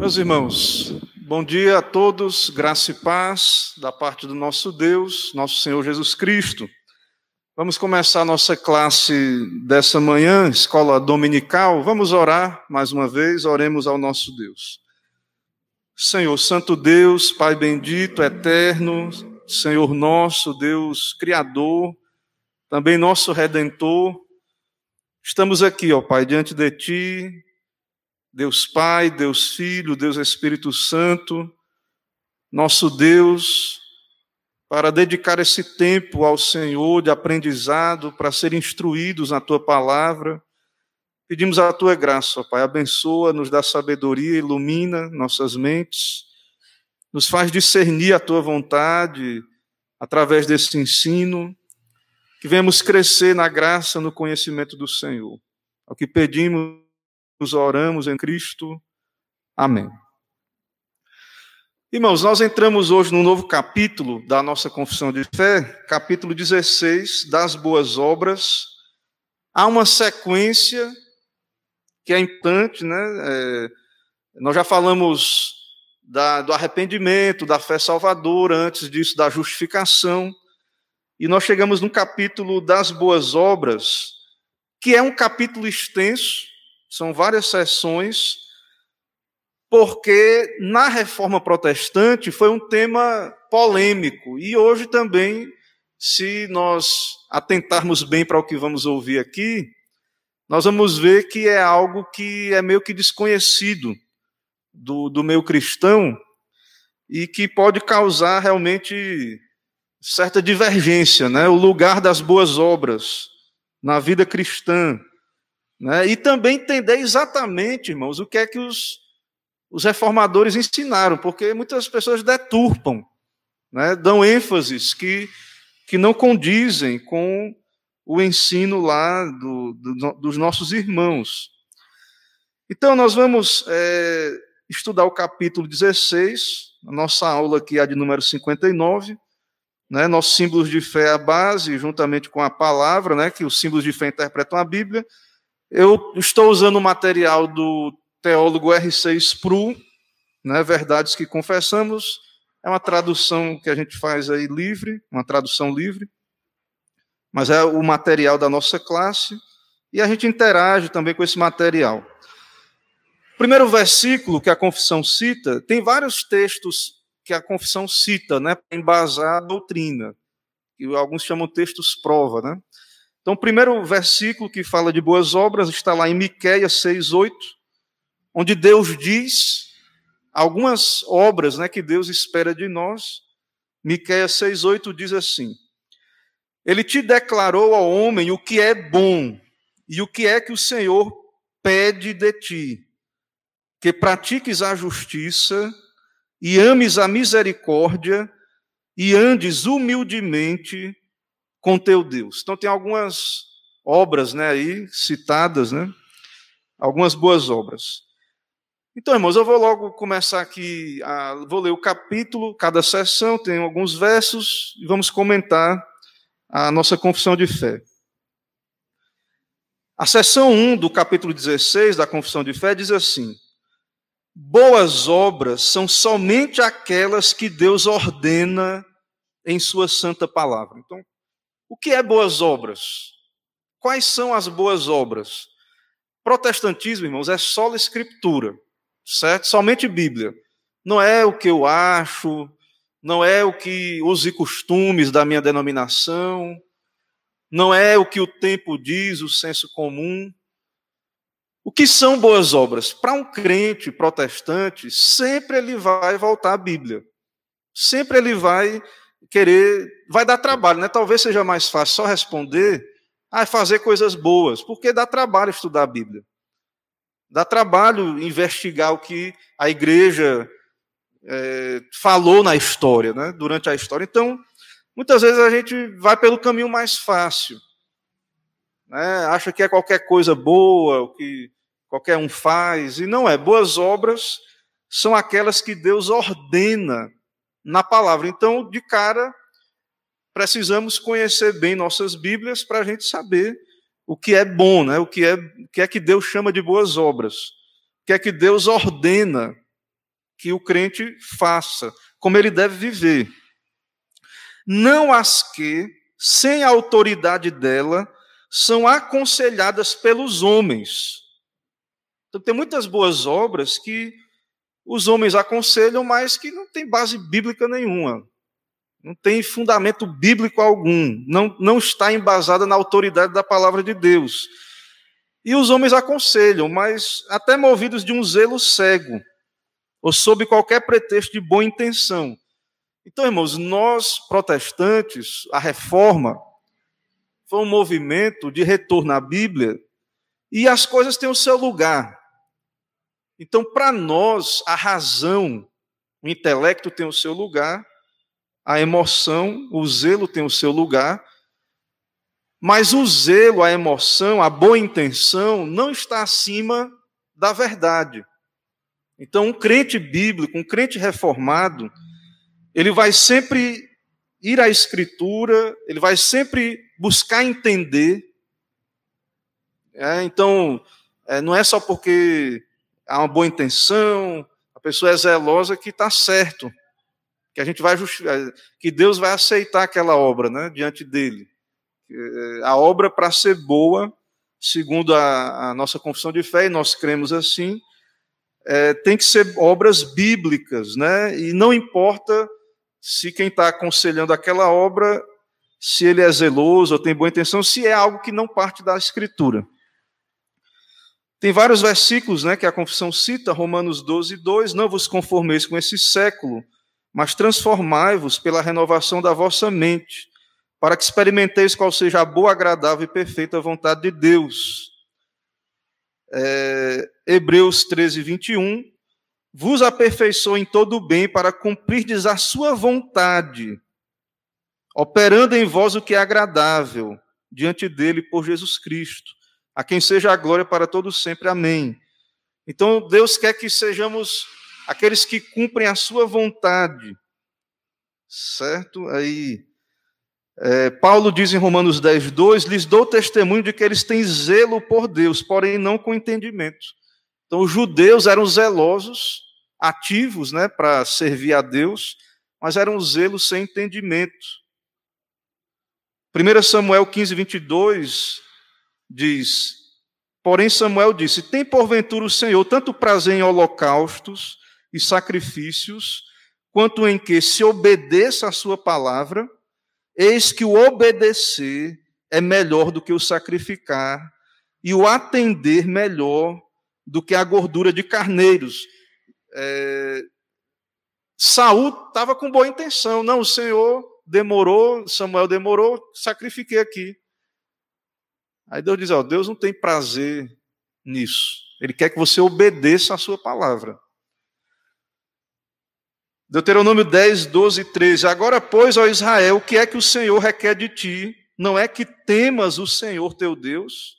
Meus irmãos, bom dia a todos, graça e paz da parte do nosso Deus, nosso Senhor Jesus Cristo. Vamos começar a nossa classe dessa manhã, escola dominical. Vamos orar mais uma vez, oremos ao nosso Deus. Senhor, Santo Deus, Pai bendito, eterno, Senhor nosso, Deus Criador, também nosso Redentor, estamos aqui, ó Pai, diante de Ti, Deus Pai, Deus Filho, Deus Espírito Santo, nosso Deus, para dedicar esse tempo ao Senhor de aprendizado, para ser instruídos na tua palavra. Pedimos a tua graça, ó Pai, abençoa, nos dá sabedoria, ilumina nossas mentes, nos faz discernir a tua vontade através desse ensino, que venhamos crescer na graça, no conhecimento do Senhor. É o que pedimos nos oramos em Cristo. Amém. Irmãos, nós entramos hoje no novo capítulo da nossa confissão de fé, capítulo 16, das boas obras. Há uma sequência que é importante, né? É, nós já falamos da, do arrependimento, da fé salvadora, antes disso, da justificação. E nós chegamos no capítulo das boas obras, que é um capítulo extenso, são várias sessões, porque na reforma protestante foi um tema polêmico e hoje também, se nós atentarmos bem para o que vamos ouvir aqui, nós vamos ver que é algo que é meio que desconhecido do, do meio cristão e que pode causar realmente certa divergência, né? O lugar das boas obras na vida cristã. Né? E também entender exatamente, irmãos, o que é que os, os reformadores ensinaram, porque muitas pessoas deturpam, né? dão ênfases que, que não condizem com o ensino lá do, do, dos nossos irmãos. Então, nós vamos é, estudar o capítulo 16, a nossa aula aqui é de número 59, né, nossos símbolos de fé é a base, juntamente com a palavra, né, que os símbolos de fé interpretam a Bíblia, eu estou usando o material do teólogo R.C. Spru, né, Verdades que Confessamos. É uma tradução que a gente faz aí livre, uma tradução livre, mas é o material da nossa classe e a gente interage também com esse material. O primeiro versículo que a confissão cita, tem vários textos que a confissão cita, né, para embasar a doutrina, que alguns chamam textos prova, né? Então, o primeiro versículo que fala de boas obras está lá em Miqueias 6:8, onde Deus diz algumas obras, né, que Deus espera de nós. Miqueias 6:8 diz assim: Ele te declarou ao homem o que é bom e o que é que o Senhor pede de ti, que pratiques a justiça e ames a misericórdia e andes humildemente com teu Deus. Então tem algumas obras, né, aí citadas, né? Algumas boas obras. Então, irmãos, eu vou logo começar aqui, a, vou ler o capítulo, cada sessão tem alguns versos e vamos comentar a nossa confissão de fé. A sessão 1 do capítulo 16 da confissão de fé diz assim: Boas obras são somente aquelas que Deus ordena em sua santa palavra. Então, o que é boas obras? Quais são as boas obras? Protestantismo, irmãos, é só escritura, certo? Somente Bíblia. Não é o que eu acho, não é o que os e costumes da minha denominação, não é o que o tempo diz, o senso comum. O que são boas obras? Para um crente protestante, sempre ele vai voltar à Bíblia. Sempre ele vai querer, vai dar trabalho, né? Talvez seja mais fácil só responder, ah, fazer coisas boas, porque dá trabalho estudar a Bíblia. Dá trabalho investigar o que a igreja é, falou na história, né? Durante a história. Então, muitas vezes a gente vai pelo caminho mais fácil. Né? Acha que é qualquer coisa boa, o que qualquer um faz, e não é. Boas obras são aquelas que Deus ordena na palavra. Então, de cara, precisamos conhecer bem nossas Bíblias para a gente saber o que é bom, né? o, que é, o que é que Deus chama de boas obras, o que é que Deus ordena que o crente faça, como ele deve viver. Não as que, sem a autoridade dela, são aconselhadas pelos homens. Então, tem muitas boas obras que os homens aconselham, mas que não tem base bíblica nenhuma. Não tem fundamento bíblico algum. Não, não está embasada na autoridade da palavra de Deus. E os homens aconselham, mas até movidos de um zelo cego, ou sob qualquer pretexto de boa intenção. Então, irmãos, nós protestantes, a reforma foi um movimento de retorno à Bíblia e as coisas têm o seu lugar. Então, para nós, a razão, o intelecto tem o seu lugar, a emoção, o zelo tem o seu lugar, mas o zelo, a emoção, a boa intenção não está acima da verdade. Então, um crente bíblico, um crente reformado, ele vai sempre ir à Escritura, ele vai sempre buscar entender. É, então, é, não é só porque há uma boa intenção, a pessoa é zelosa que está certo, que a gente vai que Deus vai aceitar aquela obra, né, diante dele. É, a obra para ser boa, segundo a, a, nossa confissão de fé, e nós cremos assim, é, tem que ser obras bíblicas, né? E não importa se quem está aconselhando aquela obra, se ele é zeloso ou tem boa intenção, se é algo que não parte da Escritura. Tem vários versículos né, que a confissão cita, Romanos 12, 2, não vos conformeis com esse século, mas transformai-vos pela renovação da vossa mente, para que experimenteis qual seja a boa, agradável e perfeita vontade de Deus. É, Hebreus 13, 21, vos aperfeiçoou em todo o bem para cumprirdes a sua vontade, operando em vós o que é agradável diante dele por Jesus Cristo, a quem seja a glória para todos sempre. Amém. Então Deus quer que sejamos aqueles que cumprem a sua vontade, certo? Aí é, Paulo diz em Romanos 10, 2: lhes dou testemunho de que eles têm zelo por Deus, porém não com entendimento. Então, os judeus eram zelosos, ativos né, para servir a Deus, mas eram zelos sem entendimento. 1 Samuel 15, 22 diz: Porém, Samuel disse: Tem porventura o Senhor tanto prazer em holocaustos e sacrifícios, quanto em que se obedeça a sua palavra, eis que o obedecer é melhor do que o sacrificar, e o atender melhor do que a gordura de carneiros. É, Saul estava com boa intenção. Não, o Senhor demorou, Samuel demorou, sacrifiquei aqui. Aí Deus diz: ó, Deus não tem prazer nisso. Ele quer que você obedeça a sua palavra. Deuteronômio 10, 12 e 13. Agora, pois, ó Israel, o que é que o Senhor requer de ti? Não é que temas o Senhor teu Deus,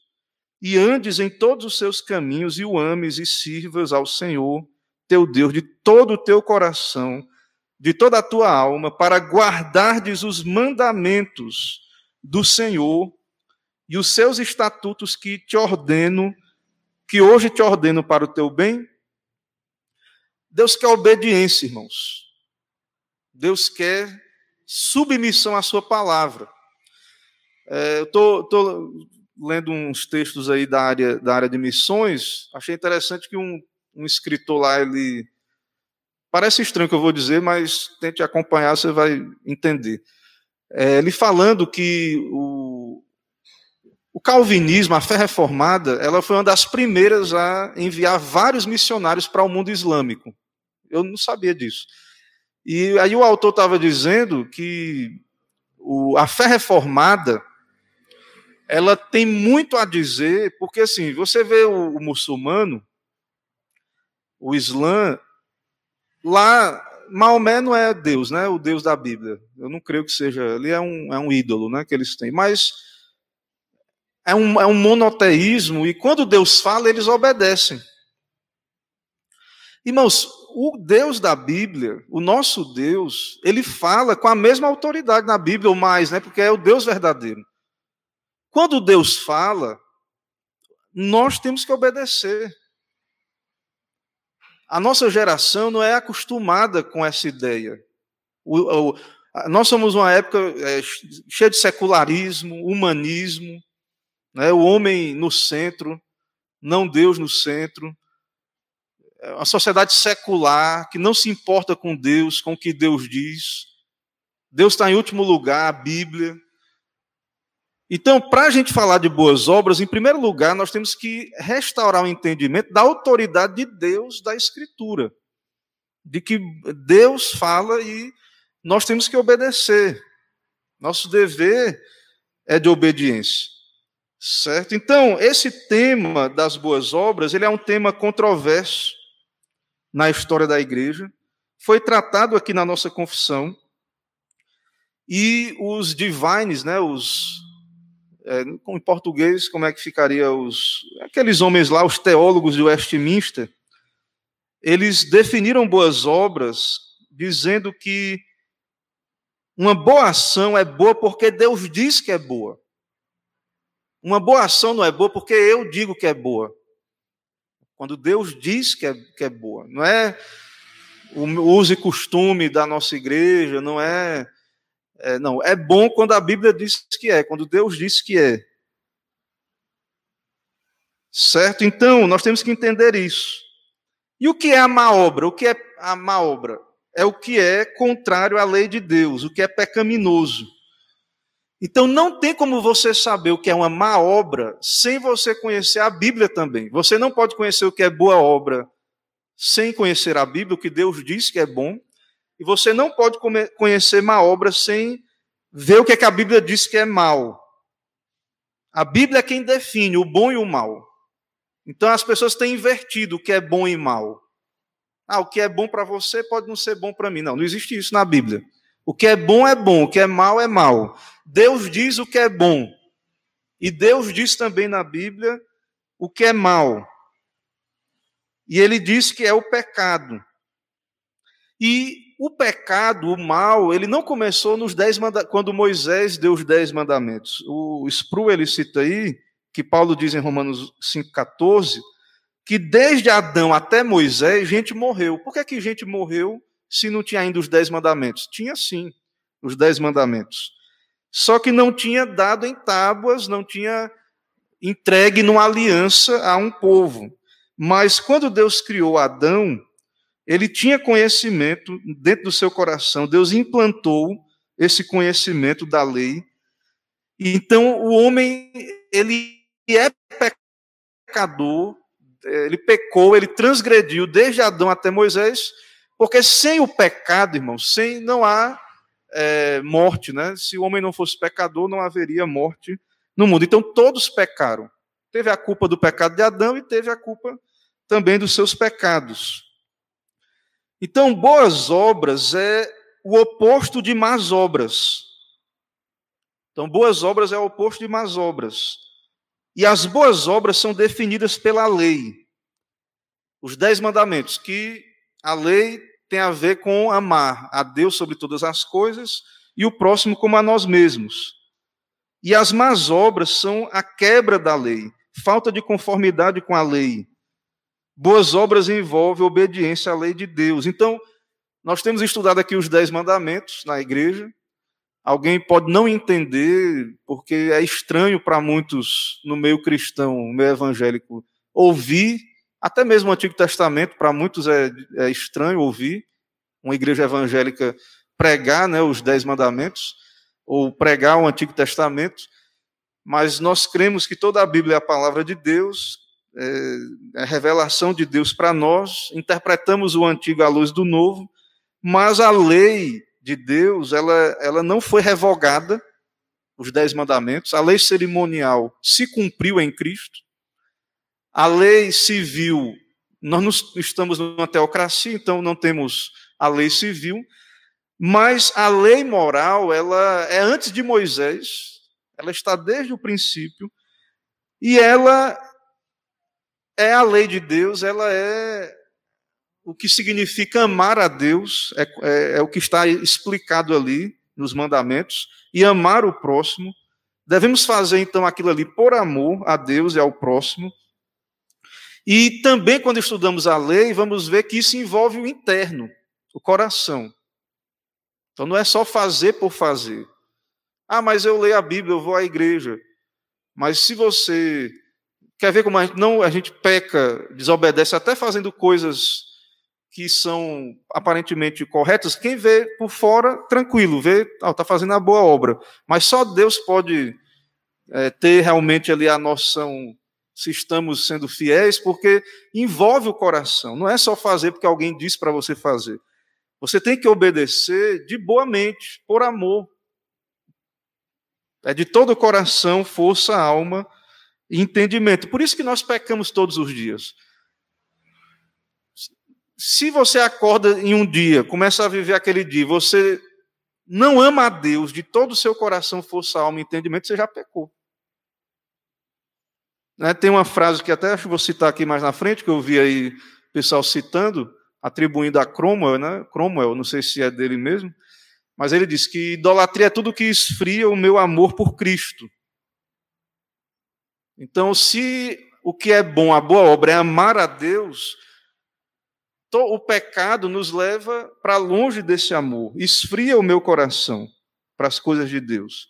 e andes em todos os seus caminhos e o ames e sirvas ao Senhor teu Deus de todo o teu coração, de toda a tua alma, para guardardes os mandamentos do Senhor e os seus estatutos que te ordeno, que hoje te ordeno para o teu bem? Deus quer obediência, irmãos. Deus quer submissão à sua palavra. É, eu estou lendo uns textos aí da área, da área de missões, achei interessante que um, um escritor lá, ele. Parece estranho o que eu vou dizer, mas tente acompanhar, você vai entender. É, ele falando que o, o calvinismo, a fé reformada, ela foi uma das primeiras a enviar vários missionários para o mundo islâmico. Eu não sabia disso. E aí o autor estava dizendo que o, a fé reformada ela tem muito a dizer, porque assim, você vê o, o muçulmano, o Islã, lá Maomé não é Deus, né? O Deus da Bíblia. Eu não creio que seja. Ele é um, é um ídolo, né? Que eles têm. Mas é um, é um monoteísmo e quando Deus fala, eles obedecem. Irmãos, o Deus da Bíblia, o nosso Deus, ele fala com a mesma autoridade na Bíblia, ou mais, né? Porque é o Deus verdadeiro. Quando Deus fala, nós temos que obedecer. a nossa geração não é acostumada com essa ideia. O, o, nós somos uma época é, cheia de secularismo, humanismo, né, o homem no centro, não Deus no centro. É uma sociedade secular que não se importa com Deus, com o que Deus diz. Deus está em último lugar, a Bíblia. Então, para a gente falar de boas obras, em primeiro lugar, nós temos que restaurar o entendimento da autoridade de Deus da Escritura. De que Deus fala e nós temos que obedecer. Nosso dever é de obediência. Certo? Então, esse tema das boas obras, ele é um tema controverso na história da igreja. Foi tratado aqui na nossa confissão. E os divines, né, os é, em português, como é que ficaria os aqueles homens lá, os teólogos de Westminster, eles definiram boas obras dizendo que uma boa ação é boa porque Deus diz que é boa. Uma boa ação não é boa porque eu digo que é boa. Quando Deus diz que é, que é boa, não é o uso e costume da nossa igreja, não é é, não, é bom quando a Bíblia diz que é, quando Deus diz que é. Certo? Então, nós temos que entender isso. E o que é a má obra? O que é a má obra? É o que é contrário à lei de Deus, o que é pecaminoso. Então, não tem como você saber o que é uma má obra sem você conhecer a Bíblia também. Você não pode conhecer o que é boa obra sem conhecer a Bíblia, o que Deus diz que é bom, e você não pode conhecer má obra sem ver o que, é que a Bíblia diz que é mal. A Bíblia é quem define o bom e o mal. Então as pessoas têm invertido o que é bom e mal. Ah, o que é bom para você pode não ser bom para mim. Não, não existe isso na Bíblia. O que é bom é bom, o que é mal é mal. Deus diz o que é bom. E Deus diz também na Bíblia o que é mal. E ele diz que é o pecado. E o pecado, o mal, ele não começou nos dez quando Moisés deu os dez mandamentos. O Spru, ele cita aí, que Paulo diz em Romanos 5,14, que desde Adão até Moisés, gente morreu. Por que, que gente morreu se não tinha ainda os dez mandamentos? Tinha sim, os dez mandamentos. Só que não tinha dado em tábuas, não tinha entregue numa aliança a um povo. Mas quando Deus criou Adão, ele tinha conhecimento dentro do seu coração, Deus implantou esse conhecimento da lei. Então, o homem, ele é pecador, ele pecou, ele transgrediu desde Adão até Moisés, porque sem o pecado, irmão, sem não há é, morte, né? Se o homem não fosse pecador, não haveria morte no mundo. Então, todos pecaram. Teve a culpa do pecado de Adão e teve a culpa também dos seus pecados. Então, boas obras é o oposto de más obras. Então, boas obras é o oposto de más obras. E as boas obras são definidas pela lei. Os dez mandamentos, que a lei tem a ver com amar a Deus sobre todas as coisas e o próximo como a nós mesmos. E as más obras são a quebra da lei, falta de conformidade com a lei, Boas obras envolvem obediência à lei de Deus. Então, nós temos estudado aqui os dez mandamentos na igreja. Alguém pode não entender, porque é estranho para muitos no meio cristão, no meio evangélico, ouvir, até mesmo o Antigo Testamento, para muitos é, é, estranho ouvir uma igreja evangélica pregar né, os dez mandamentos, ou pregar o Antigo Testamento, mas nós cremos que toda a Bíblia é a palavra de Deus, é, a revelação de Deus para nós, interpretamos o antigo à luz do novo, mas a lei de Deus, ela, ela não foi revogada, os dez mandamentos, a lei cerimonial se cumpriu em Cristo, a lei civil, nós estamos numa teocracia, então não temos a lei civil, mas a lei moral, ela é antes de Moisés, ela está desde o princípio, e ela é a lei de Deus, ela é o que significa amar a Deus, é, é, é, o que está explicado ali nos mandamentos, e amar o próximo. Devemos fazer então aquilo ali por amor a Deus e ao próximo. E também, quando estudamos a lei, vamos ver que isso envolve o interno, o coração. Então, não é só fazer por fazer. Ah, mas eu leio a Bíblia, eu vou à igreja. Mas se você quer ver como a gente, não, a gente peca, desobedece, até fazendo coisas que são aparentemente corretas, quem vê por fora, tranquilo, vê, está oh, fazendo a boa obra. Mas só Deus pode é, ter realmente ali a noção se estamos sendo fiéis, porque envolve o coração. Não é só fazer porque alguém disse para você fazer. Você tem que obedecer de boa mente, por amor. É de todo o coração, força, alma e entendimento. Por isso que nós pecamos todos os dias. Se você acorda em um dia, começa a viver aquele dia, você não ama a Deus de todo o seu coração, força, alma e entendimento, você já pecou. Né, tem uma frase que até vou citar aqui mais na frente, que eu vi aí o pessoal citando, atribuindo a Cromwell, né? Cromwell, não sei se é dele mesmo, mas ele diz que idolatria é tudo que esfria o meu amor por Cristo. Então, se o que é bom, a boa obra é amar a Deus, o pecado nos leva para longe desse amor, esfria o meu coração para as coisas de Deus.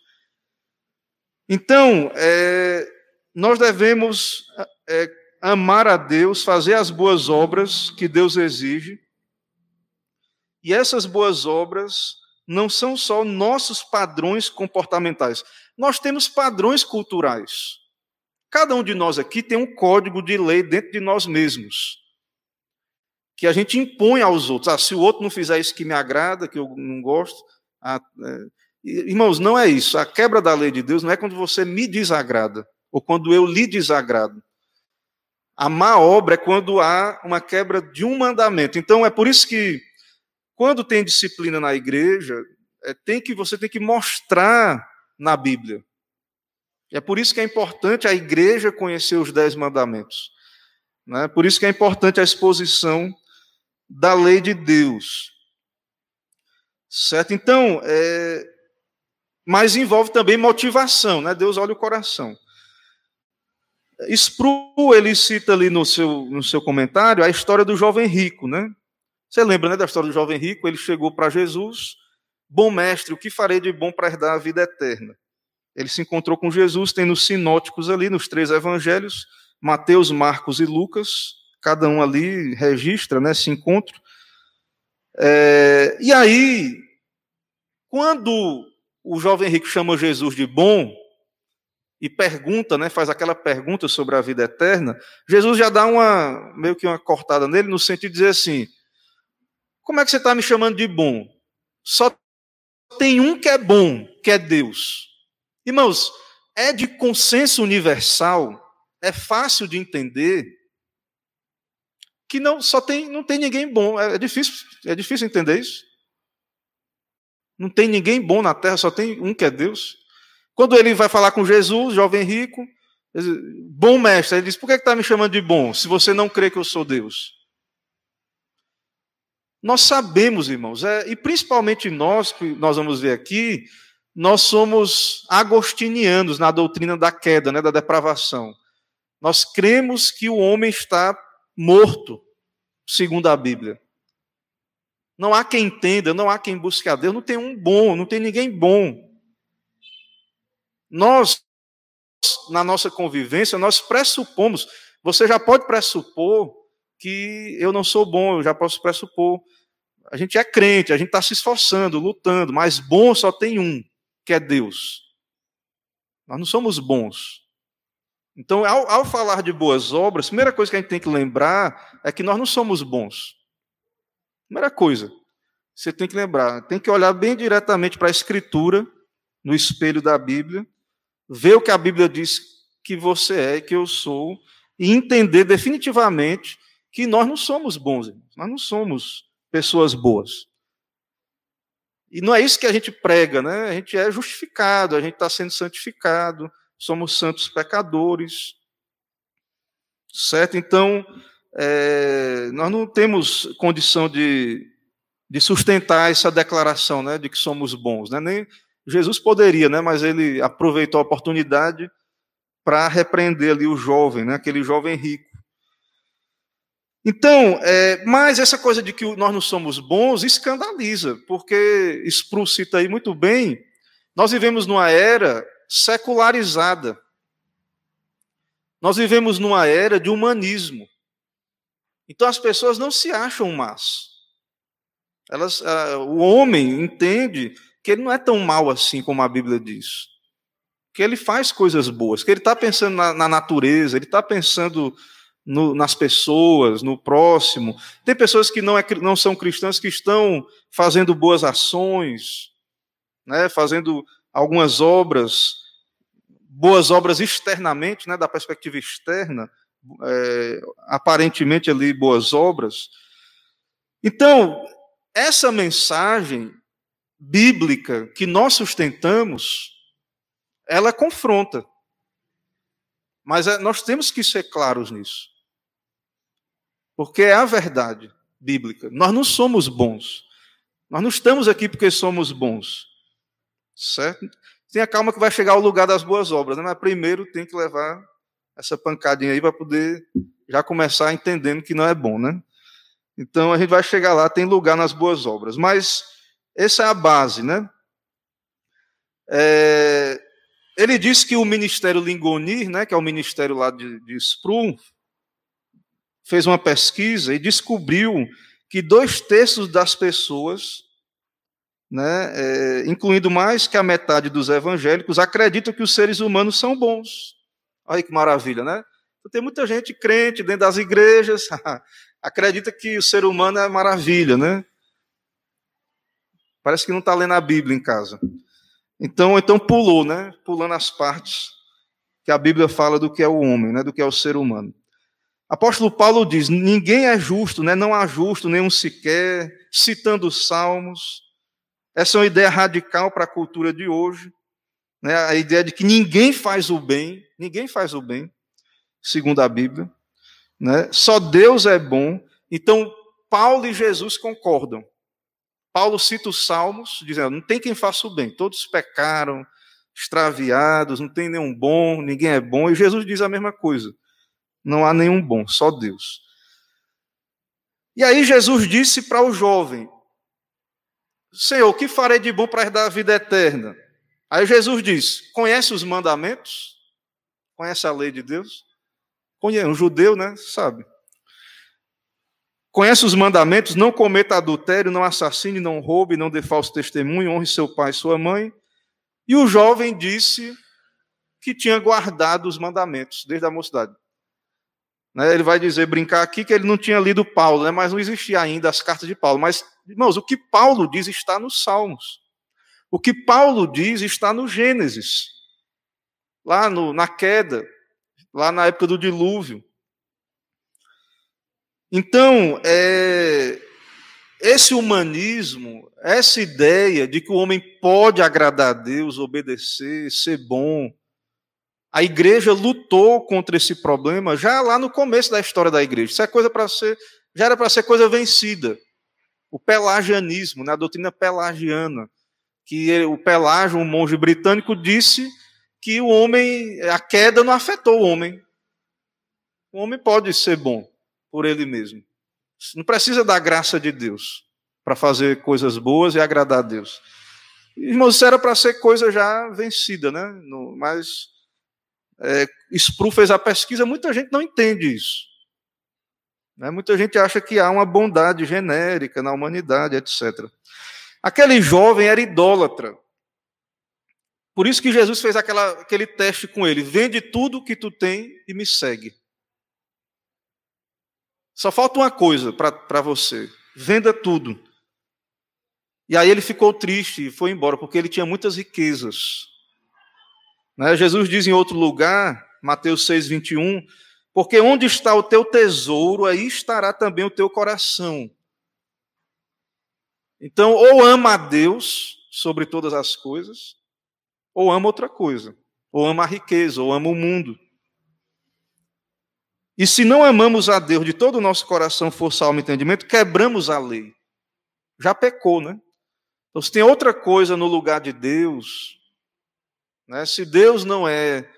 Então, é, nós devemos é, amar a Deus, fazer as boas obras que Deus exige. E essas boas obras não são só nossos padrões comportamentais. Nós temos padrões culturais. Cada um de nós aqui tem um código de lei dentro de nós mesmos. Que a gente impõe aos outros. Ah, se o outro não fizer isso que me agrada, que eu não gosto. Ah, é... Irmãos, não é isso. A quebra da lei de Deus não é quando você me desagrada ou quando eu lhe desagrado. A má obra é quando há uma quebra de um mandamento. Então é por isso que quando tem disciplina na igreja, é, tem que você tem que mostrar na Bíblia. É por isso que é importante a igreja conhecer os dez mandamentos. Né? Por isso que é importante a exposição da lei de Deus. Certo? Então, é... mas envolve também motivação, né? Deus olha o coração. Spru, ele cita ali no seu, no seu comentário a história do jovem rico, né? Você lembra né, da história do jovem rico? Ele chegou para Jesus, bom mestre, o que farei de bom para herdar a vida eterna? Ele se encontrou com Jesus, tem nos sinóticos ali, nos três evangelhos, Mateus, Marcos e Lucas, cada um ali registra né, esse encontro. É, e aí, quando o jovem rico chama Jesus de bom, e pergunta, né, faz aquela pergunta sobre a vida eterna, Jesus já dá uma meio que uma cortada nele no sentido de dizer assim: como é que você está me chamando de bom? Só tem um que é bom, que é Deus. Irmãos, é de consenso universal, é fácil de entender que não só tem não tem ninguém bom. É, é difícil, é difícil entender isso. Não tem ninguém bom na terra, só tem um que é Deus. Quando ele vai falar com Jesus, jovem rico, bom mestre, ele diz: Por que está me chamando de bom, se você não crê que eu sou Deus? Nós sabemos, irmãos, é, e principalmente nós, que nós vamos ver aqui, nós somos agostinianos na doutrina da queda, né, da depravação. Nós cremos que o homem está morto, segundo a Bíblia. Não há quem entenda, não há quem busque a Deus, não tem um bom, não tem ninguém bom. Nós, na nossa convivência, nós pressupomos, você já pode pressupor que eu não sou bom, eu já posso pressupor. A gente é crente, a gente está se esforçando, lutando, mas bom só tem um, que é Deus. Nós não somos bons. Então, ao, ao, falar de boas obras, a primeira coisa que a gente tem que lembrar é que nós não somos bons. Primeira coisa, você tem que lembrar, tem que olhar bem diretamente para a Escritura, no espelho da Bíblia, ver o que a Bíblia diz que você é e que eu sou, e entender definitivamente que nós não somos bons, nós não somos pessoas boas. E não é isso que a gente prega, né? A gente é justificado, a gente está sendo santificado, somos santos pecadores, certo? Então, é, nós não temos condição de, de sustentar essa declaração, né, de que somos bons, né? Nem, Jesus poderia, né, mas ele aproveitou a oportunidade para repreender ali o jovem, né, aquele jovem rico. Então, é, mas essa coisa de que nós não somos bons escandaliza, porque Spru cita aí muito bem, nós vivemos numa era secularizada. Nós vivemos numa era de humanismo. Então as pessoas não se acham más. Elas, o homem entende que ele não é tão mal assim como a Bíblia diz. Que ele faz coisas boas, que ele está pensando na, na, natureza, ele está pensando no, nas pessoas, no próximo. Tem pessoas que não, é, não são cristãs que estão fazendo boas ações, né, fazendo algumas obras, boas obras externamente, né, da perspectiva externa, é, aparentemente ali boas obras. Então, essa mensagem bíblica que nós sustentamos, ela confronta. Mas é, nós temos que ser claros nisso. Porque é a verdade bíblica. Nós não somos bons. Nós não estamos aqui porque somos bons. Certo? Tenha calma que vai chegar ao lugar das boas obras, né? mas primeiro tem que levar essa pancadinha aí para poder já começar entendendo que não é bom, né? Então a gente vai chegar lá, tem lugar nas boas obras. Mas essa é a base, né? É, ele disse que o Ministério Lingonir, né, que é o ministério lá de, de fez uma pesquisa e descobriu que dois terços das pessoas, né, é, incluindo mais que a metade dos evangélicos, acreditam que os seres humanos são bons. Olha que maravilha, né? Então, tem muita gente crente dentro das igrejas, acredita que o ser humano é maravilha, né? Parece que não está lendo a Bíblia em casa. Então, então pulou, né? Pulando as partes que a Bíblia fala do que é o homem, né? Do que é o ser humano. Apóstolo Paulo diz: ninguém é justo, né? Não há justo nenhum sequer, citando os Salmos. Essa é uma ideia radical para a cultura de hoje, né? A ideia de que ninguém faz o bem, ninguém faz o bem, segundo a Bíblia, né? Só Deus é bom. Então, Paulo e Jesus concordam. Paulo cita os Salmos, dizendo: não tem quem faça o bem, todos pecaram, extraviados, não tem nenhum bom, ninguém é bom. E Jesus diz a mesma coisa: não há nenhum bom, só Deus. E aí Jesus disse para o jovem: Senhor, o que farei de bom para herdar a vida eterna? Aí Jesus diz: Conhece os mandamentos? Conhece a lei de Deus? Conhece, um judeu, né? Sabe. Conhece os mandamentos: não cometa adultério, não assassine, não roube, não dê falso testemunho, honre seu pai e sua mãe. E o jovem disse que tinha guardado os mandamentos desde a mocidade. Né, ele vai dizer, brincar aqui, que ele não tinha lido Paulo, né, mas não existia ainda as cartas de Paulo. Mas, irmãos, o que Paulo diz está nos Salmos. O que Paulo diz está no Gênesis, lá no, na queda, lá na época do dilúvio. Então, é, esse humanismo, essa ideia de que o homem pode agradar a Deus, obedecer, ser bom, a igreja lutou contra esse problema já lá no começo da história da igreja. Isso é coisa para ser, já era para ser coisa vencida. O pelagianismo, né, a doutrina pelagiana, que o Pelágio, um monge britânico, disse que o homem, a queda não afetou o homem. O homem pode ser bom por ele mesmo. Não precisa da graça de Deus para fazer coisas boas e agradar a Deus. Irmãos, isso era para ser coisa já vencida, né? Mas é, Spru fez a pesquisa, muita gente não entende isso. Né? Muita gente acha que há uma bondade genérica na humanidade, etc. Aquele jovem era idólatra. Por isso que Jesus fez aquela, aquele teste com ele: vende tudo que tu tem e me segue. Só falta uma coisa para você: venda tudo. E aí ele ficou triste e foi embora, porque ele tinha muitas riquezas. Né? Jesus diz em outro lugar, Mateus 6, 21, porque onde está o teu tesouro, aí estará também o teu coração. Então, ou ama a Deus sobre todas as coisas, ou ama outra coisa, ou ama a riqueza, ou ama o mundo. E se não amamos a Deus de todo o nosso coração, força, alma e entendimento, quebramos a lei. Já pecou, né? Então, se tem outra coisa no lugar de Deus, né? Se Deus não é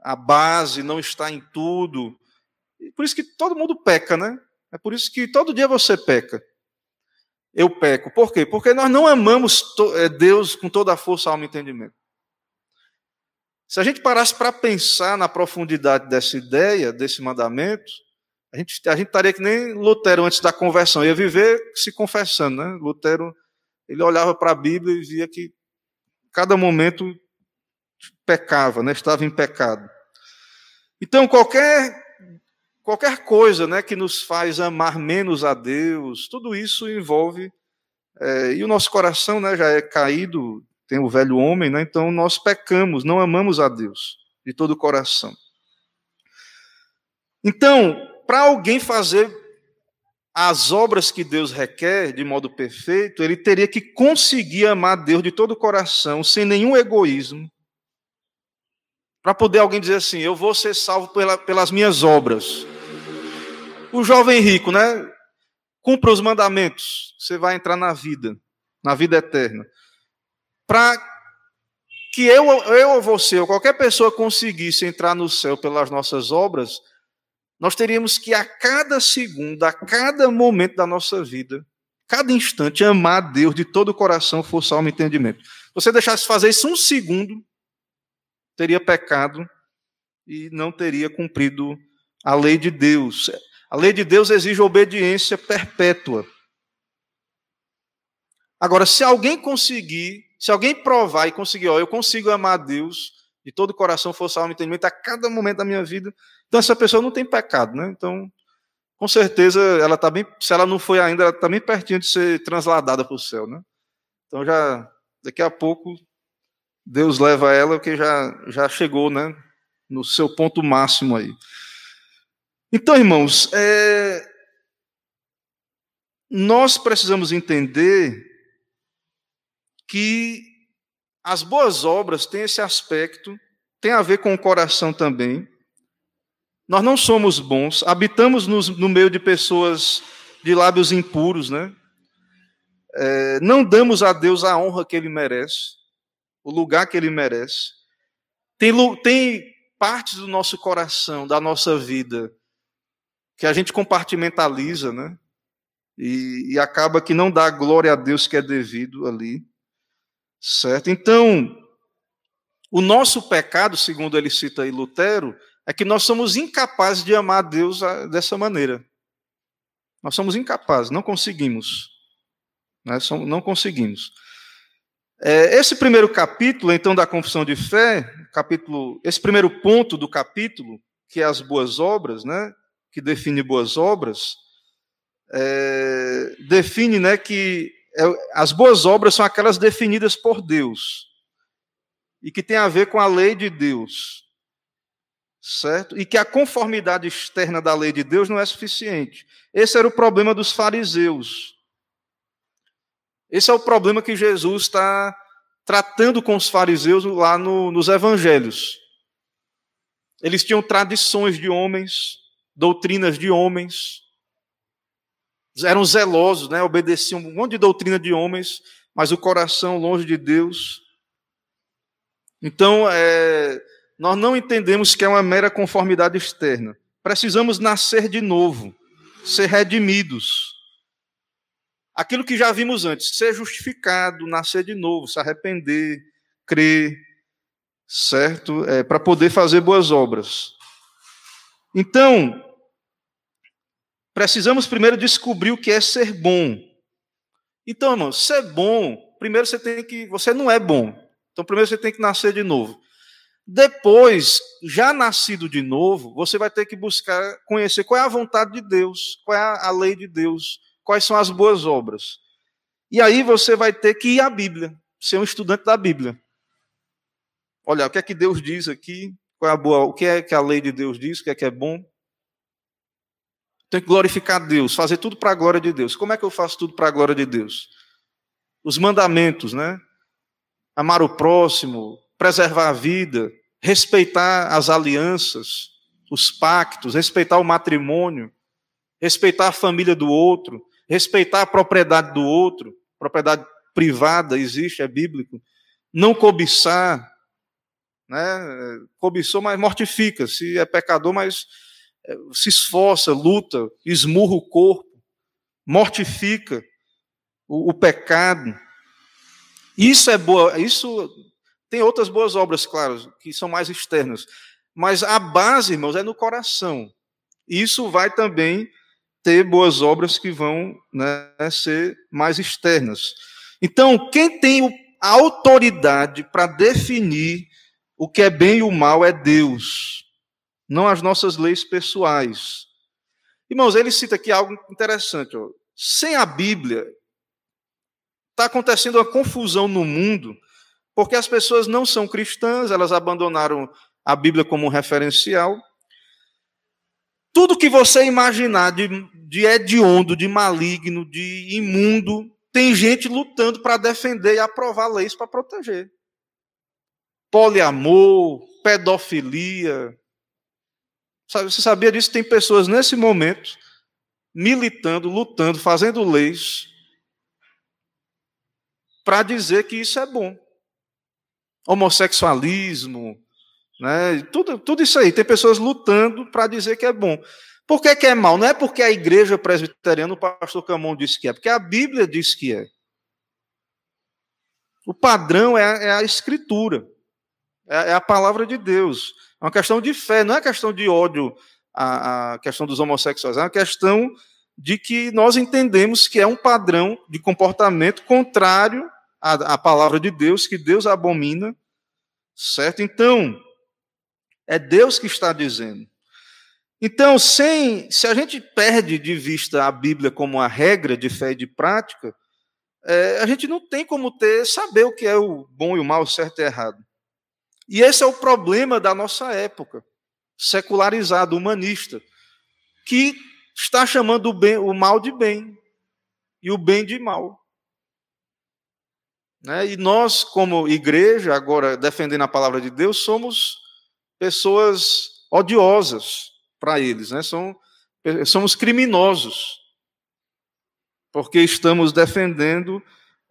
a base, não está em tudo. Por isso que todo mundo peca, né? É por isso que todo dia você peca. Eu peco. Por quê? Porque nós não amamos é, Deus com toda a força, alma e entendimento. Se a gente parasse para pensar na profundidade dessa ideia, desse mandamento, a gente, a gente estaria que nem Lutero antes da conversão, ia viver se confessando, né? Lutero, ele olhava para a Bíblia e via que cada momento pecava, né? Estava em pecado. Então, qualquer qualquer coisa, né, que nos faz amar menos a Deus, tudo isso envolve é, e o nosso coração, né, já é caído tem o velho homem, né? então nós pecamos, não amamos a Deus de todo o coração. Então, para alguém fazer as obras que Deus requer de modo perfeito, ele teria que conseguir amar Deus de todo o coração, sem nenhum egoísmo, para poder alguém dizer assim: eu vou ser salvo pela, pelas minhas obras. O jovem rico, né? Cumpra os mandamentos, você vai entrar na vida, na vida eterna para que eu, eu ou você, ou qualquer pessoa conseguisse entrar no céu pelas nossas obras, nós teríamos que a cada segundo, a cada momento da nossa vida, cada instante, amar a Deus de todo o coração, força, alma e entendimento. Se você deixasse fazer isso um segundo, teria pecado e não teria cumprido a lei de Deus. A lei de Deus exige obediência perpétua. Agora, se alguém conseguir se alguém provar e conseguir, ó, eu consigo amar a Deus de todo o coração, força, alma e entendimento a cada momento da minha vida, então essa pessoa não tem pecado, né? Então, com certeza, ela está bem, se ela não foi ainda, ela está bem pertinho de ser transladada para o céu, né? Então já, daqui a pouco, Deus leva ela, porque já, já chegou, né? No seu ponto máximo aí. Então, irmãos, é, nós precisamos entender que as boas obras têm esse aspecto, tem a ver com o coração também. Nós não somos bons, habitamos no, meio de pessoas de lábios impuros, né? É, não damos a Deus a honra que Ele merece, o lugar que Ele merece. Tem, tem partes do nosso coração, da nossa vida, que a gente compartimentaliza, né? E, e acaba que não dá glória a Deus que é devido ali. Certo? Então, o nosso pecado, segundo ele cita aí Lutero, é que nós somos incapazes de amar a Deus ah, dessa maneira. Nós somos incapazes, não conseguimos. Né? Não conseguimos. É, esse primeiro capítulo, então, da confissão de fé, capítulo, esse primeiro ponto do capítulo, que é as boas obras, né, que define boas obras, é, define né, que as boas obras são aquelas definidas por Deus e que tem a ver com a lei de Deus, certo? E que a conformidade externa da lei de Deus não é suficiente. Esse era o problema dos fariseus. Esse é o problema que Jesus está tratando com os fariseus lá no, nos evangelhos. Eles tinham tradições de homens, doutrinas de homens, eram zelosos, né? obedeciam um monte de doutrina de homens, mas o coração longe de Deus. Então, é, nós não entendemos que é uma mera conformidade externa. Precisamos nascer de novo, ser redimidos. Aquilo que já vimos antes, ser justificado, nascer de novo, se arrepender, crer, certo? É, Para poder fazer boas obras. Então, Precisamos primeiro descobrir o que é ser bom. Então, irmão, ser bom, primeiro você tem que. Você não é bom. Então, primeiro você tem que nascer de novo. Depois, já nascido de novo, você vai ter que buscar conhecer qual é a vontade de Deus, qual é a lei de Deus, quais são as boas obras. E aí você vai ter que ir à Bíblia, ser um estudante da Bíblia. Olha, o que é que Deus diz aqui? Qual é a boa, o que é que a lei de Deus diz? O que é que é bom? Tenho que glorificar Deus, fazer tudo para a glória de Deus. Como é que eu faço tudo para a glória de Deus? Os mandamentos, né? Amar o próximo, preservar a vida, respeitar as alianças, os pactos, respeitar o matrimônio, respeitar a família do outro, respeitar a propriedade do outro, propriedade privada existe, é bíblico. Não cobiçar, né? Cobiçou, mas mortifica. Se é pecador, mas se esforça, luta, esmurra o corpo, mortifica o, o pecado. Isso é boa, isso tem outras boas obras, claro, que são mais externas. Mas a base, irmãos, é no coração. Isso vai também ter boas obras que vão né, ser mais externas. Então, quem tem a autoridade para definir o que é bem e o mal é Deus, não as nossas leis pessoais. Irmãos, ele cita aqui algo interessante. Ó. Sem a Bíblia, está acontecendo uma confusão no mundo, porque as pessoas não são cristãs, elas abandonaram a Bíblia como um referencial. Tudo que você imaginar de, de hediondo, de maligno, de imundo, tem gente lutando para defender e aprovar leis para proteger. Poliamor, pedofilia. Você sabia disso? Tem pessoas nesse momento militando, lutando, fazendo leis para dizer que isso é bom. Homossexualismo, né? tudo, tudo isso aí. Tem pessoas lutando para dizer que é bom. Por que, que, é mal? Não é porque a igreja presbiteriana, o pastor Camon disse que é, porque a Bíblia diz que é. O padrão é a, é a escritura, é, é, a palavra de Deus. É uma questão de fé, não é questão de ódio a, a questão dos homossexuais, é uma questão de que nós entendemos que é um padrão de comportamento contrário a, a palavra de Deus, que Deus abomina, certo? Então, é Deus que está dizendo. Então, sem, se a gente perde de vista a Bíblia como a regra de fé e de prática, é, a gente não tem como ter saber o que é o bom e o mal, o certo e o errado. E esse é o problema da nossa época, secularizado, humanista, que está chamando o, bem, o mal de bem e o bem de mal. Né? E nós, como igreja, agora defendendo a palavra de Deus, somos pessoas odiosas para eles, né? São, somos criminosos, porque estamos defendendo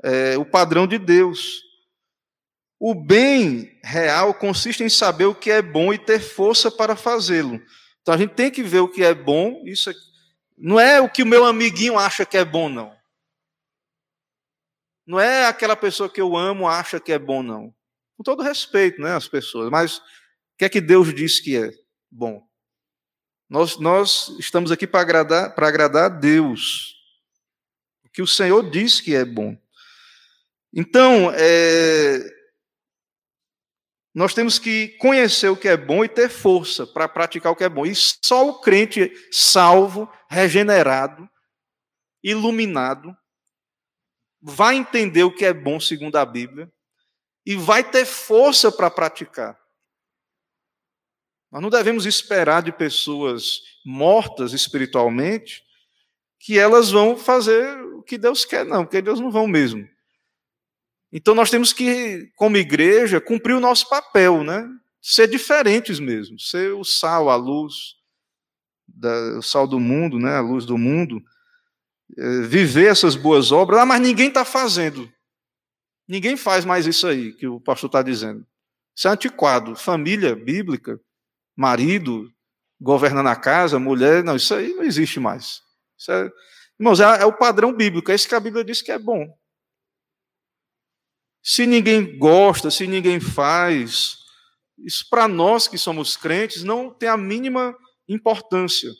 é, o padrão de Deus. O bem real consiste em saber o que é bom e ter força para fazê-lo. Então a gente tem que ver o que é bom, isso não é o que o meu amiguinho acha que é bom, não. Não é aquela pessoa que eu amo acha que é bom, não. Com todo respeito, né, as pessoas. Mas o que é que Deus diz que é bom? Nós, nós estamos aqui para agradar, para agradar a Deus. O que o Senhor diz que é bom. Então, é, nós temos que conhecer o que é bom e ter força para praticar o que é bom. E só o crente salvo, regenerado, iluminado, vai entender o que é bom segundo a Bíblia e vai ter força para praticar. Nós não devemos esperar de pessoas mortas espiritualmente que elas vão fazer o que Deus quer, não, porque Deus não vão mesmo. Então nós temos que, como igreja, cumprir o nosso papel, né? Ser diferentes mesmo, ser o sal, a luz, da, o sal do mundo, né? A luz do mundo. É, viver essas boas obras, ah, mas ninguém está fazendo. Ninguém faz mais isso aí que o pastor está dizendo. Isso é antiquado. Família bíblica, marido, governando a casa, mulher, não, isso aí não existe mais. É, irmãos, é, é o padrão bíblico, é isso que a Bíblia diz que é bom. Se ninguém gosta, se ninguém faz, isso para nós que somos crentes não tem a mínima importância.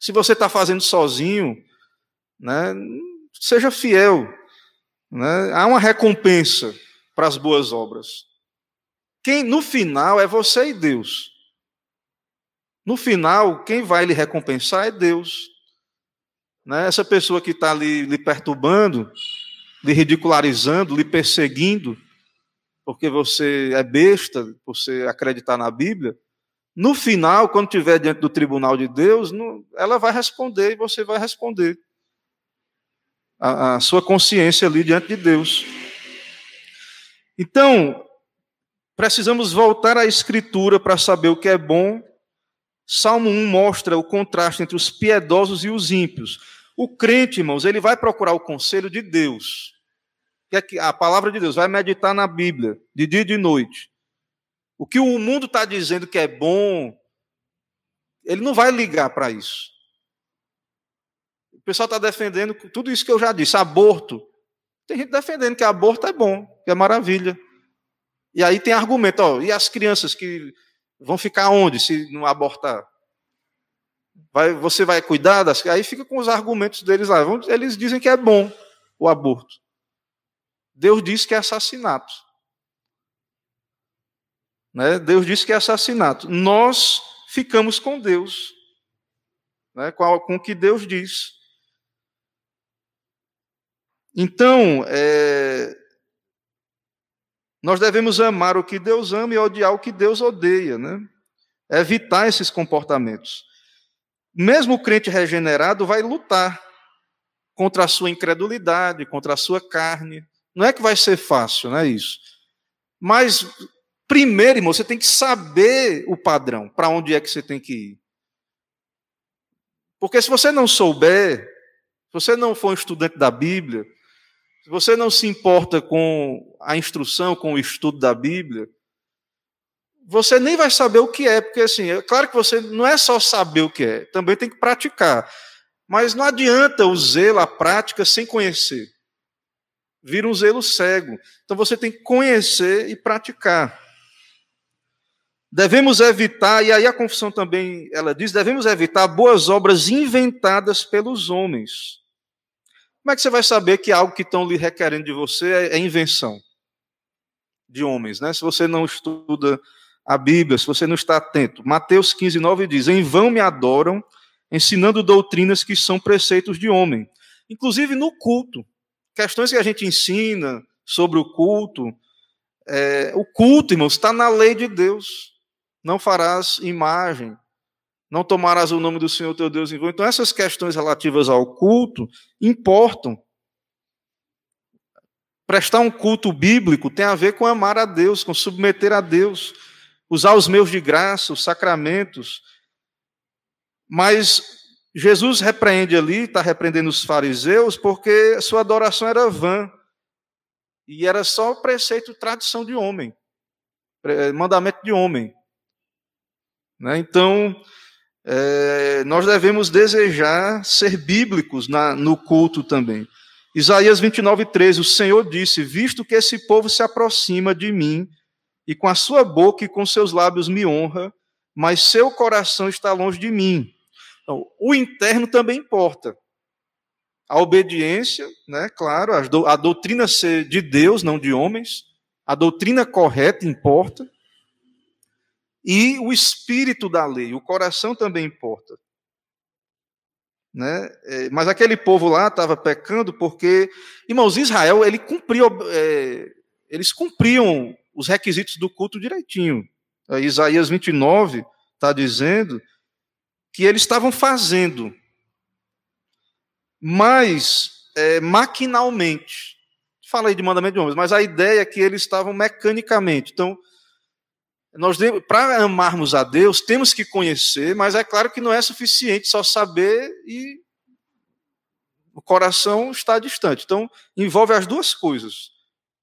Se você está fazendo sozinho, né, seja fiel. Né? Há uma recompensa para as boas obras. Quem no final é você e Deus. No final, quem vai lhe recompensar é Deus. Né? Essa pessoa que está lhe, lhe perturbando, lhe ridicularizando, lhe perseguindo, porque você é besta, você acreditar na Bíblia, no final, quando estiver diante do tribunal de Deus, ela vai responder e você vai responder. A, a sua consciência ali diante de Deus. Então, precisamos voltar à Escritura para saber o que é bom. Salmo 1 mostra o contraste entre os piedosos e os ímpios. O crente, irmãos, ele vai procurar o conselho de Deus. Que é a palavra de Deus, vai meditar na Bíblia, de dia e de noite. O que o mundo está dizendo que é bom, ele não vai ligar para isso. O pessoal está defendendo tudo isso que eu já disse, aborto. Tem gente defendendo que aborto é bom, que é maravilha. E aí tem argumento, ó, e as crianças que vão ficar onde se não abortar? Vai, você vai cuidar das. Aí fica com os argumentos deles lá. Eles dizem que é bom o aborto. Deus diz que é assassinato. Né? Deus diz que é assassinato. Nós ficamos com Deus, né? com, com o que Deus diz. Então, é, nós devemos amar o que Deus ama e odiar o que Deus odeia, né? Evitar esses comportamentos. Mesmo o crente regenerado vai lutar contra a sua incredulidade, contra a sua carne. Não é que vai ser fácil, não é isso. Mas primeiro, irmão, você tem que saber o padrão, para onde é que você tem que ir. Porque se você não souber, se você não for um estudante da Bíblia, se você não se importa com a instrução, com o estudo da Bíblia, você nem vai saber o que é, porque assim, é claro que você não é só saber o que é, também tem que praticar. Mas não adianta o zelo, a prática, sem conhecer. Vira um zelo cego. Então você tem que conhecer e praticar. Devemos evitar, e aí a confissão também, ela diz, devemos evitar boas obras inventadas pelos homens. Como é que você vai saber que algo que estão lhe requerendo de você é, é invenção de homens, né? Se você não estuda a Bíblia, se você não está atento. Mateus 15, 9 diz: Em vão me adoram, ensinando doutrinas que são preceitos de homem. Inclusive no culto. Questões que a gente ensina sobre o culto. É, o culto, irmãos, está na lei de Deus. Não farás imagem, não tomarás o nome do Senhor teu Deus em vão. Então, essas questões relativas ao culto importam. Prestar um culto bíblico tem a ver com amar a Deus, com submeter a Deus, usar os meus de graça, os sacramentos, mas Jesus repreende ali, está repreendendo os fariseus, porque sua adoração era vã. E era só preceito, tradição de homem, mandamento de homem. Né? Então, é, nós devemos desejar ser bíblicos na, no culto também. Isaías 29, 13: O Senhor disse: Visto que esse povo se aproxima de mim, e com a sua boca e com seus lábios me honra, mas seu coração está longe de mim. Então, o interno também importa. A obediência, né, claro, a doutrina ser de Deus, não de homens, a doutrina correta importa, e o espírito da lei, o coração também importa. Né? É, mas aquele povo lá estava pecando porque, irmãos, Israel, ele cumpria, é, eles cumpriam os requisitos do culto direitinho. É, Isaías 29 está dizendo que eles estavam fazendo, mas é, maquinalmente. Falei de mandamento de homens, mas a ideia é que eles estavam mecanicamente. Então, nós para amarmos a Deus, temos que conhecer, mas é claro que não é suficiente só saber e o coração está distante. Então, envolve as duas coisas: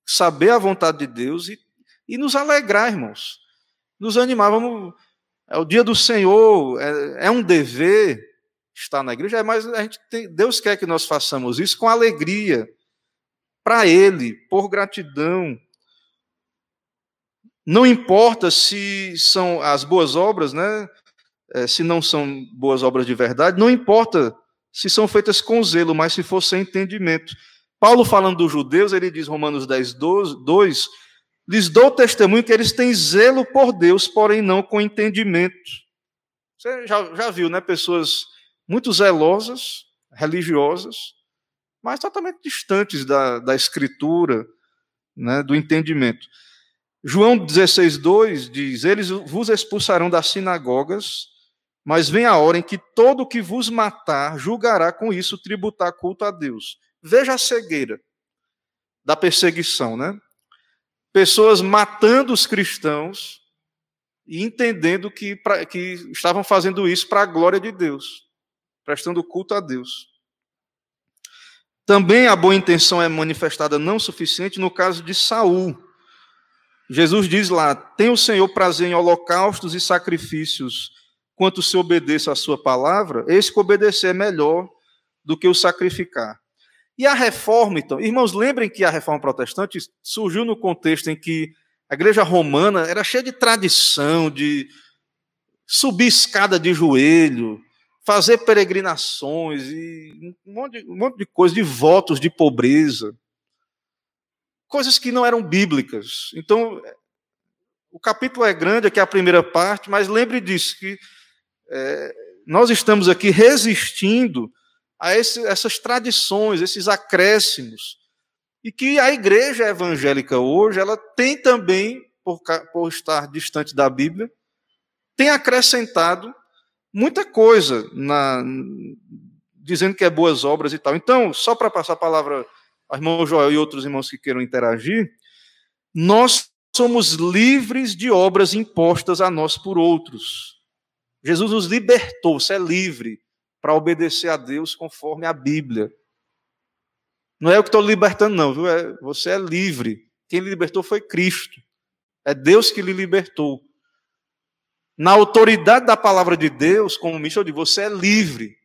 saber a vontade de Deus e, e nos alegrar, irmãos. Nos animar. Vamos, é o dia do Senhor, é, é um dever estar na igreja, mas a gente tem, Deus quer que nós façamos isso com alegria, para Ele, por gratidão. Não importa se são as boas obras, né? É, se não são boas obras de verdade, não importa se são feitas com zelo, mas se for sem entendimento. Paulo, falando dos judeus, ele diz, Romanos 10, 2, lhes dou testemunho que eles têm zelo por Deus, porém não com entendimento. Você já, já viu, né? Pessoas muito zelosas, religiosas, mas totalmente distantes da, da escritura, né, do entendimento. João 16, 2 diz: Eles vos expulsarão das sinagogas, mas vem a hora em que todo que vos matar julgará com isso tributar culto a Deus. Veja a cegueira da perseguição, né? Pessoas matando os cristãos e entendendo que, pra, que estavam fazendo isso para a glória de Deus, prestando culto a Deus. Também a boa intenção é manifestada não suficiente no caso de Saul. Jesus diz lá: tem o Senhor prazer em holocaustos e sacrifícios quanto se obedeça a sua palavra, esse que obedecer é melhor do que o sacrificar. E a reforma, então, irmãos, lembrem que a reforma protestante surgiu no contexto em que a igreja romana era cheia de tradição, de subir escada de joelho, fazer peregrinações e um monte, de, um monte de coisa, de votos de pobreza. Coisas que não eram bíblicas. Então, o capítulo é grande, aqui é a primeira parte, mas lembre disso, que é, nós estamos aqui resistindo a esse, essas tradições, esses acréscimos, e que a igreja evangélica hoje, ela tem também, por, por estar distante da Bíblia, tem acrescentado muita coisa, na, dizendo que é boas obras e tal. Então, só para passar a palavra ao irmão Joel e outros irmãos que queiram interagir, nós somos livres de obras impostas a nós por outros. Jesus nos libertou, você é livre para obedecer a Deus conforme a Bíblia. Não é eu que estou libertando, não, viu? É, você é livre. Quem lhe libertou foi Cristo. É Deus que lhe libertou. Na autoridade da palavra de Deus, como Michel disse, você é livre.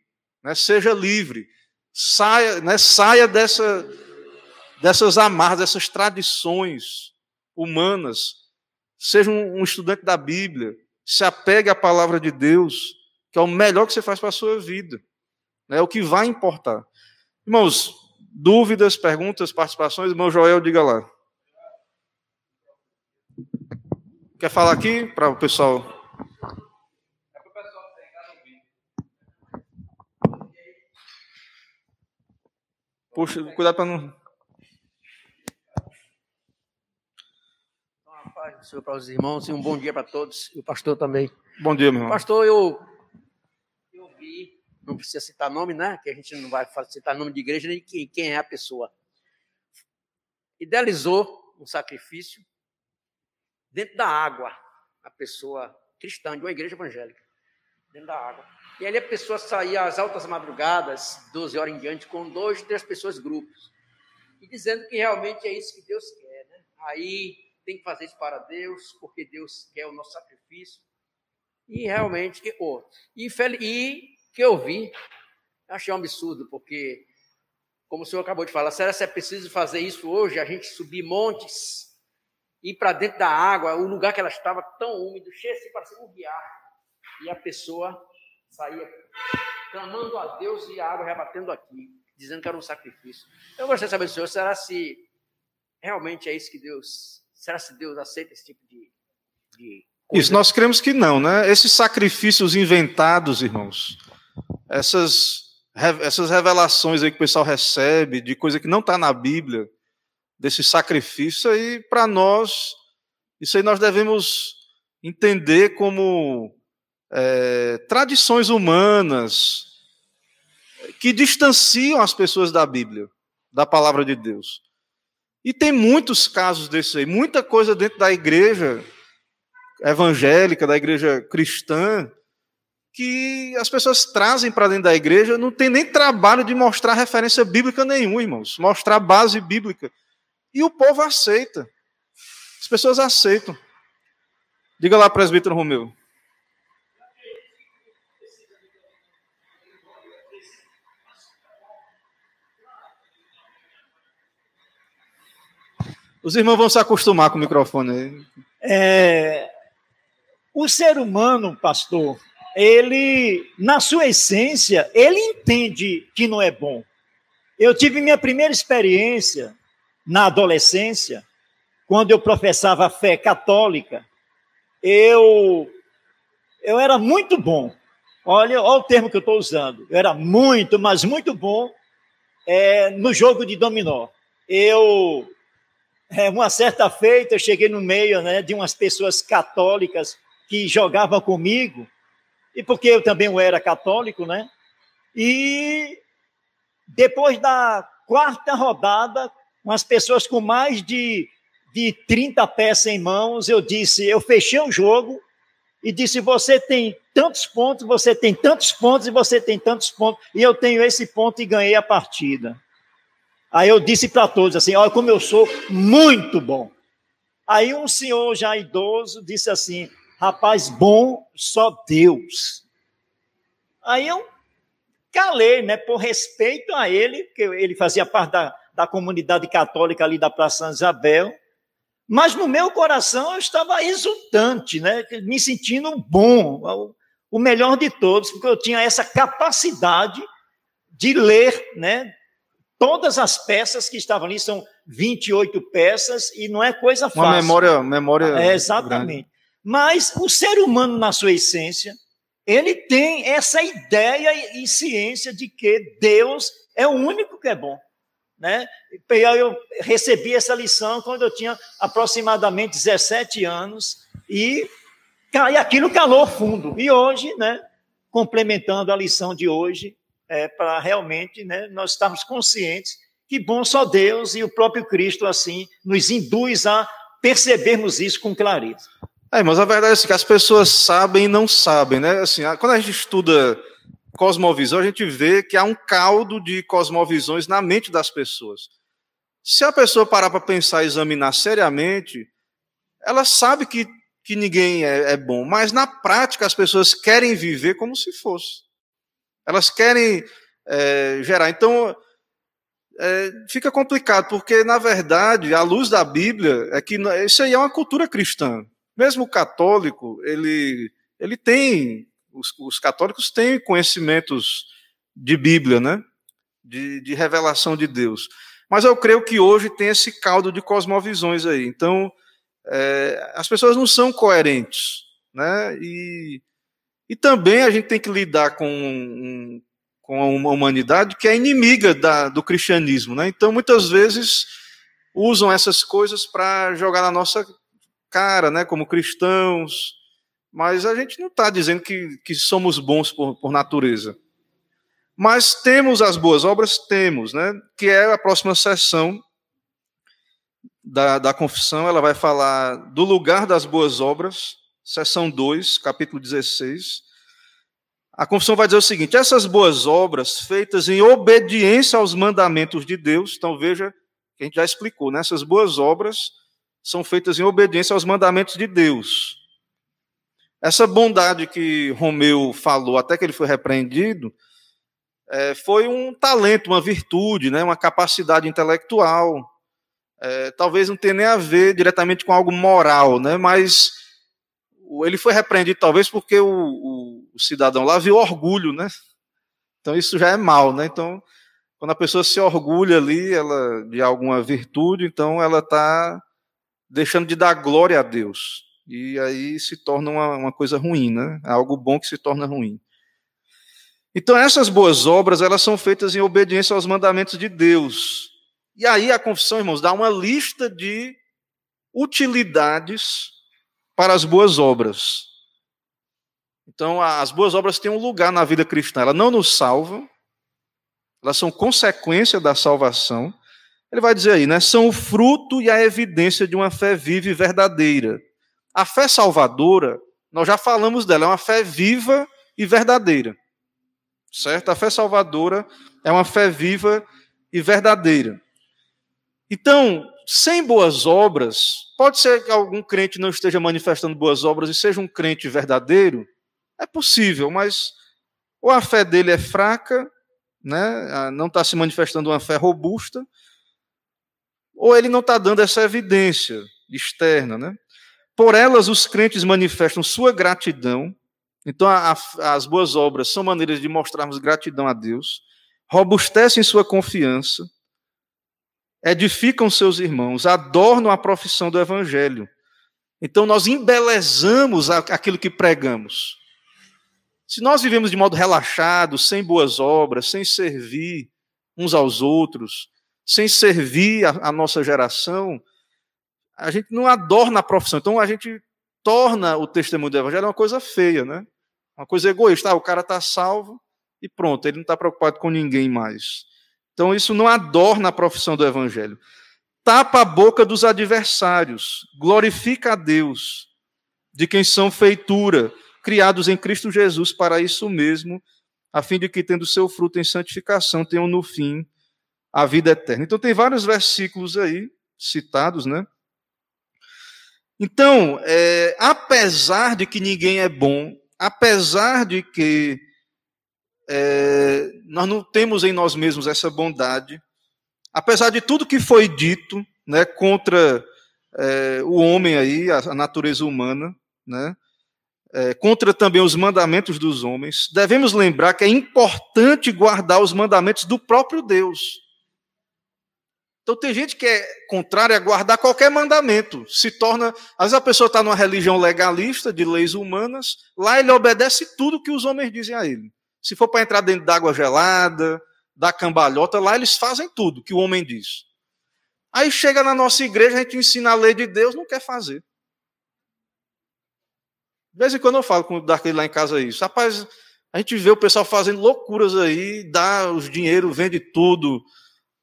Né? Seja livre. Saia, né? saia dessa, dessas amarras, dessas tradições humanas. Seja um, um estudante da Bíblia. Se apegue à palavra de Deus, que é o melhor que você faz para a sua vida. É o que vai importar. Irmãos, Dúvidas, perguntas, participações? Irmão Joel, diga lá. Quer falar aqui para o pessoal? Puxa, cuidado para não. Senhor, para os irmãos e um bom dia para todos e o pastor também. Bom dia, meu irmão. Pastor, eu não precisa citar nome, né? Que a gente não vai citar nome de igreja nem quem, é a pessoa. Idealizou um sacrifício dentro da água, a pessoa cristã de uma igreja evangélica, dentro da água. E ali a pessoa saía às altas madrugadas, 12 horas em diante, com dois, três pessoas, grupos. E dizendo que realmente é isso que Deus quer, né? Aí tem que fazer isso para Deus, porque Deus quer o nosso sacrifício. E realmente, oh, e, e que eu vi, achei um absurdo, porque, como o senhor acabou de falar, será que é preciso fazer isso hoje? A gente subir montes, ir para dentro da água, o lugar que ela estava tão úmido, cheio assim, parecia um riacho, e a pessoa saía clamando a Deus e a água rebatendo aqui, dizendo que era um sacrifício. Eu gostaria de saber do senhor, será se realmente é isso que Deus, será se Deus aceita esse tipo de, de isso, nós cremos que não, né? Esses sacrifícios inventados, irmãos, essas, essas revelações aí que o pessoal recebe, de coisa que não está na Bíblia, desse sacrifício aí, para nós, isso aí nós devemos entender como é, tradições humanas que distanciam as pessoas da Bíblia, da palavra de Deus. E tem muitos casos desses aí, muita coisa dentro da igreja evangélica, da igreja cristã, que as pessoas trazem para dentro da igreja, não tem nem trabalho de mostrar referência bíblica nenhuma, irmãos, mostrar base bíblica. E o povo aceita. As pessoas aceitam. Diga lá, presbítero Romeu. Os irmãos vão se acostumar com o microfone. É, o ser humano, pastor, ele, na sua essência, ele entende que não é bom. Eu tive minha primeira experiência na adolescência, quando eu professava a fé católica. Eu, eu era muito bom. Olha, olha o termo que eu estou usando. Eu era muito, mas muito bom é, no jogo de dominó. Eu, é, uma certa feita, eu cheguei no meio né, de umas pessoas católicas que jogavam comigo e porque eu também era católico, né? E depois da quarta rodada, com as pessoas com mais de, de 30 peças em mãos, eu disse, eu fechei o jogo e disse, você tem tantos pontos, você tem tantos pontos e você tem tantos pontos, e eu tenho esse ponto e ganhei a partida. Aí eu disse para todos assim, olha como eu sou muito bom. Aí um senhor já idoso disse assim, Rapaz, bom só Deus. Aí eu calei, né, por respeito a ele, que ele fazia parte da, da comunidade católica ali da Praça São Isabel, mas no meu coração eu estava exultante, né, me sentindo bom, o melhor de todos, porque eu tinha essa capacidade de ler, né, todas as peças que estavam ali, são 28 peças, e não é coisa fácil. Uma memória, memória é, Exatamente. Grande. Mas o ser humano, na sua essência, ele tem essa ideia e ciência de que Deus é o único que é bom. Né? Eu recebi essa lição quando eu tinha aproximadamente 17 anos e, e aquilo calou fundo. E hoje, né, complementando a lição de hoje, é, para realmente né, nós estarmos conscientes que bom só Deus e o próprio Cristo assim nos induz a percebermos isso com clareza. É, mas a verdade é assim, que as pessoas sabem e não sabem, né? Assim, quando a gente estuda cosmovisão, a gente vê que há um caldo de cosmovisões na mente das pessoas. Se a pessoa parar para pensar e examinar seriamente, ela sabe que, que ninguém é, é bom, mas na prática as pessoas querem viver como se fosse. Elas querem é, gerar. Então, é, fica complicado, porque, na verdade, a luz da Bíblia é que isso aí é uma cultura cristã. Mesmo o católico, ele, ele tem, os, os católicos têm conhecimentos de Bíblia, né? De, de, revelação de Deus. Mas eu creio que hoje tem esse caldo de cosmovisões aí. Então, é, as pessoas não são coerentes, né? E, e também a gente tem que lidar com, com uma humanidade que é inimiga da, do cristianismo, né? Então, muitas vezes usam essas coisas para jogar na nossa cara, né, como cristãos, mas a gente não está dizendo que, que somos bons por, por natureza. Mas temos as boas obras? Temos, né? Que é a próxima sessão da, da confissão, ela vai falar do lugar das boas obras, sessão 2, capítulo 16. A confissão vai dizer o seguinte: essas boas obras feitas em obediência aos mandamentos de Deus, então veja que a gente já explicou, né? essas boas obras são feitas em obediência aos mandamentos de Deus. Essa bondade que Romeu falou, até que ele foi repreendido, é, foi um talento, uma virtude, né, uma capacidade intelectual. É, talvez não tenha nem a ver diretamente com algo moral, né, mas ele foi repreendido talvez porque o, o, o cidadão lá viu orgulho, né? Então isso já é mal, né? Então quando a pessoa se orgulha ali, ela de alguma virtude, então ela está deixando de dar glória a Deus. E aí se torna uma, uma coisa ruim, né? É algo bom que se torna ruim. Então essas boas obras, elas são feitas em obediência aos mandamentos de Deus. E aí a confissão, irmãos, dá uma lista de utilidades para as boas obras. Então, as boas obras têm um lugar na vida cristã. Elas não nos salvam, elas são consequência da salvação, ele vai dizer aí, né? São o fruto e a evidência de uma fé viva e verdadeira. A fé salvadora, nós já falamos dela, é uma fé viva e verdadeira. Certo? A fé salvadora é uma fé viva e verdadeira. Então, sem boas obras, pode ser que algum crente não esteja manifestando boas obras e seja um crente verdadeiro? É possível, mas ou a fé dele é fraca, né? não está se manifestando uma fé robusta, ou ele não está dando essa evidência externa. Né? Por elas, os crentes manifestam sua gratidão. Então, a, a, as boas obras são maneiras de mostrarmos gratidão a Deus, robustecem sua confiança, edificam seus irmãos, adornam a profissão do Evangelho. Então, nós embelezamos aquilo que pregamos. Se nós vivemos de modo relaxado, sem boas obras, sem servir uns aos outros, sem servir a, a nossa geração, a gente não adorna a profissão. Então a gente torna o testemunho do evangelho uma coisa feia, né? Uma coisa egoísta. Ah, o cara está salvo e pronto, ele não está preocupado com ninguém mais. Então isso não adorna a profissão do evangelho. Tapa a boca dos adversários, glorifica a Deus, de quem são feitura, criados em Cristo Jesus para isso mesmo, a fim de que, tendo seu fruto em santificação, tenham no fim a vida eterna. Então, tem vários versículos aí citados, né? Então, é, apesar de que ninguém é bom, apesar de que é, nós não temos em nós mesmos essa bondade, apesar de tudo que foi dito né, contra é, o homem aí, a, a natureza humana, né, é, contra também os mandamentos dos homens, devemos lembrar que é importante guardar os mandamentos do próprio Deus. Então tem gente que é contrária a guardar qualquer mandamento. Se torna. Às vezes a pessoa está numa religião legalista de leis humanas, lá ele obedece tudo que os homens dizem a ele. Se for para entrar dentro d'água gelada, da cambalhota, lá eles fazem tudo que o homem diz. Aí chega na nossa igreja, a gente ensina a lei de Deus, não quer fazer. De vez em quando eu falo com o daquele lá em casa isso. Rapaz, a gente vê o pessoal fazendo loucuras aí, dá os dinheiro, vende tudo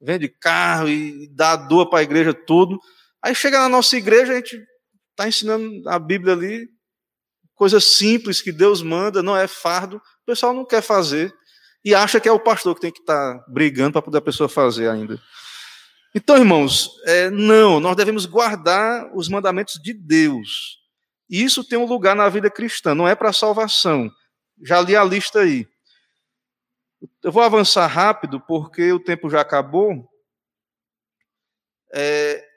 vende carro e dá doa para a igreja tudo. Aí chega na nossa igreja, a gente está ensinando a Bíblia ali, coisas simples que Deus manda, não é fardo, o pessoal não quer fazer e acha que é o pastor que tem que estar tá brigando para poder a pessoa fazer ainda. Então, irmãos, é, não, nós devemos guardar os mandamentos de Deus. E isso tem um lugar na vida cristã, não é para salvação. Já li a lista aí. Eu vou avançar rápido, porque o tempo já acabou. É,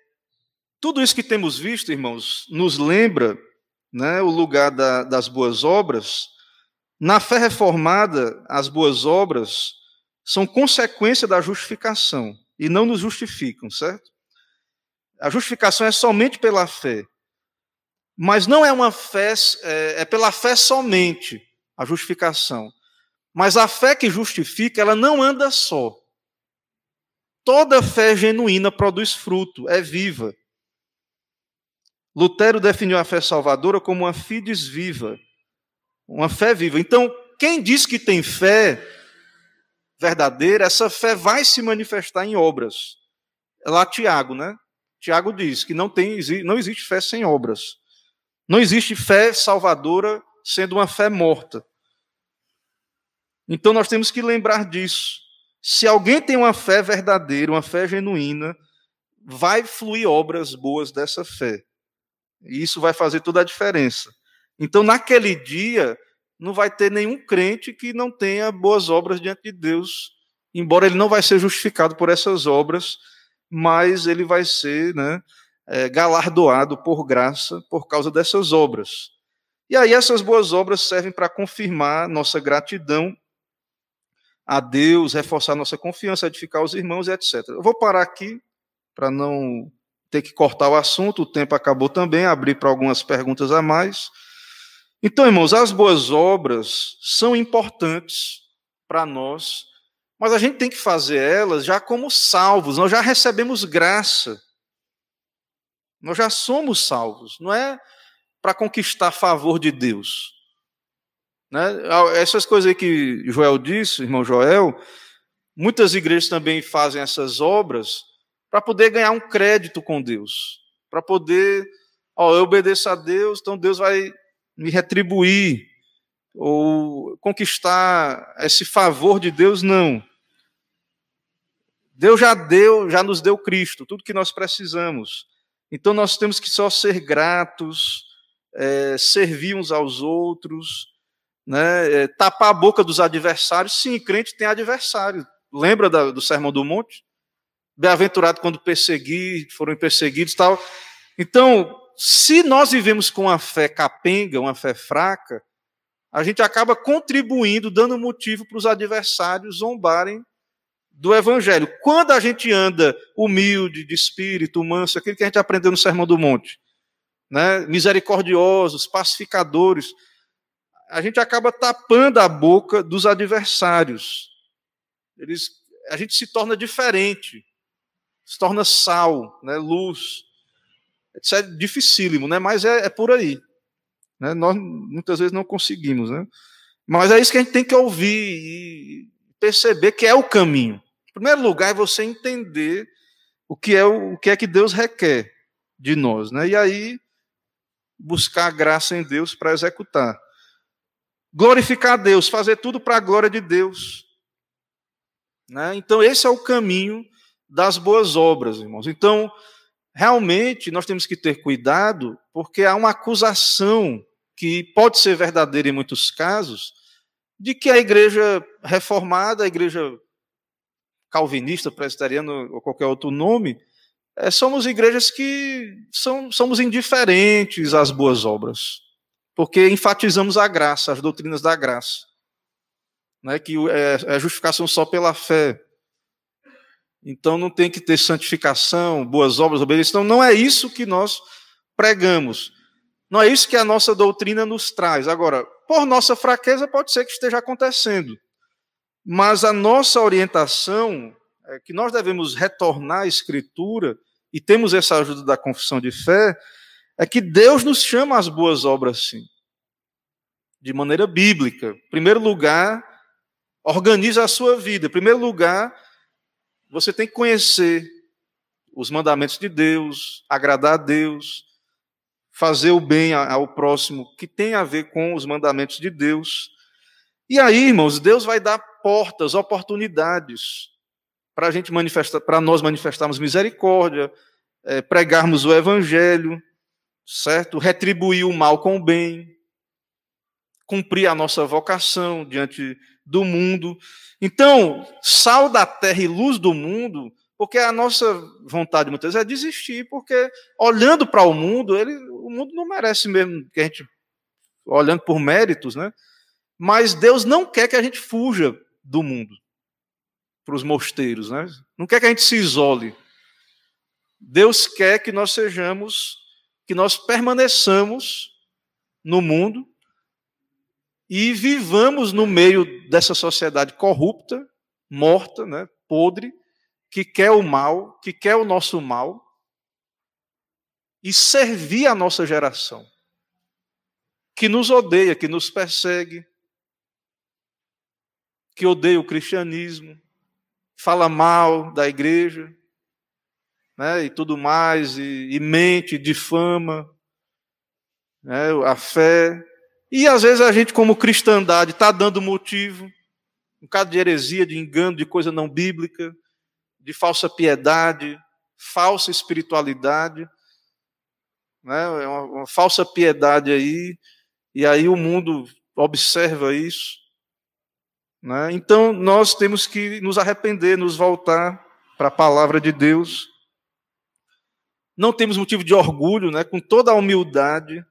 tudo isso que temos visto, irmãos, nos lembra né, o lugar da, das boas obras. Na fé reformada, as boas obras são consequência da justificação e não nos justificam, certo? A justificação é somente pela fé. Mas não é uma fé, é, é pela fé somente a justificação. Mas a fé que justifica, ela não anda só. Toda fé genuína produz fruto, é viva. Lutero definiu a fé salvadora como uma fides viva, uma fé viva. Então, quem diz que tem fé verdadeira, essa fé vai se manifestar em obras. É lá Tiago, né? Tiago diz que não, tem, não existe fé sem obras. Não existe fé salvadora sendo uma fé morta. Então nós temos que lembrar disso. Se alguém tem uma fé verdadeira, uma fé genuína, vai fluir obras boas dessa fé. E isso vai fazer toda a diferença. Então, naquele dia, não vai ter nenhum crente que não tenha boas obras diante de Deus, embora ele não vai ser justificado por essas obras, mas ele vai ser né, é, galardoado por graça por causa dessas obras. E aí essas boas obras servem para confirmar nossa gratidão a Deus, reforçar nossa confiança, edificar os irmãos, etc. Eu vou parar aqui para não ter que cortar o assunto, o tempo acabou também, abrir para algumas perguntas a mais. Então, irmãos, as boas obras são importantes para nós, mas a gente tem que fazer elas já como salvos, nós já recebemos graça. Nós já somos salvos, não é para conquistar favor de Deus. Né? Essas coisas aí que Joel disse, irmão Joel, muitas igrejas também fazem essas obras para poder ganhar um crédito com Deus, para poder, ó, eu obedeço a Deus, então Deus vai me retribuir ou conquistar esse favor de Deus, não. Deus já deu, já nos deu Cristo, tudo que nós precisamos. Então nós temos que só ser gratos, é, servir uns aos outros, né, é, tapar a boca dos adversários. Sim, crente tem adversário. Lembra da, do Sermão do Monte? Bem-aventurado quando perseguir, foram perseguidos tal. Então, se nós vivemos com uma fé capenga, uma fé fraca, a gente acaba contribuindo, dando motivo para os adversários zombarem do Evangelho. Quando a gente anda humilde, de espírito, manso, aquilo que a gente aprendeu no Sermão do Monte, né? misericordiosos, pacificadores, a gente acaba tapando a boca dos adversários. Eles, a gente se torna diferente, se torna sal, né, luz. Isso é dificílimo, né, mas é, é por aí. Né? Nós muitas vezes não conseguimos. Né? Mas é isso que a gente tem que ouvir e perceber que é o caminho. Em primeiro lugar, é você entender o que é o, que é que Deus requer de nós, né? E aí buscar graça em Deus para executar glorificar a Deus, fazer tudo para a glória de Deus. Né? Então, esse é o caminho das boas obras, irmãos. Então, realmente, nós temos que ter cuidado, porque há uma acusação que pode ser verdadeira em muitos casos, de que a igreja reformada, a igreja calvinista, presbiteriana ou qualquer outro nome, é, somos igrejas que são, somos indiferentes às boas obras, porque enfatizamos a graça, as doutrinas da graça, né, que é, é justificação só pela fé. Então não tem que ter santificação, boas obras, obediência. Então não é isso que nós pregamos. Não é isso que a nossa doutrina nos traz. Agora, por nossa fraqueza, pode ser que esteja acontecendo. Mas a nossa orientação é que nós devemos retornar à Escritura, e temos essa ajuda da confissão de fé, é que Deus nos chama às boas obras, sim. De maneira bíblica. Em primeiro lugar, organize a sua vida. Em primeiro lugar, você tem que conhecer os mandamentos de Deus, agradar a Deus, fazer o bem ao próximo, que tem a ver com os mandamentos de Deus. E aí, irmãos, Deus vai dar portas, oportunidades para a gente manifestar, para nós manifestarmos misericórdia, é, pregarmos o evangelho, certo? Retribuir o mal com o bem, cumprir a nossa vocação diante do mundo. Então, sal da terra e luz do mundo porque a nossa vontade muitas vezes é desistir, porque olhando para o mundo, ele, o mundo não merece mesmo que a gente, olhando por méritos, né? Mas Deus não quer que a gente fuja do mundo para os mosteiros, né? Não quer que a gente se isole. Deus quer que nós sejamos, que nós permaneçamos no mundo e vivamos no meio dessa sociedade corrupta, morta, né, podre, que quer o mal, que quer o nosso mal, e servir a nossa geração, que nos odeia, que nos persegue, que odeia o cristianismo, fala mal da igreja, né, e tudo mais, e, e mente, difama né, a fé. E às vezes a gente, como cristandade, está dando motivo, um caso de heresia, de engano, de coisa não bíblica, de falsa piedade, falsa espiritualidade, né? É uma, uma falsa piedade aí, e aí o mundo observa isso. Né? Então nós temos que nos arrepender, nos voltar para a palavra de Deus. Não temos motivo de orgulho, né? com toda a humildade,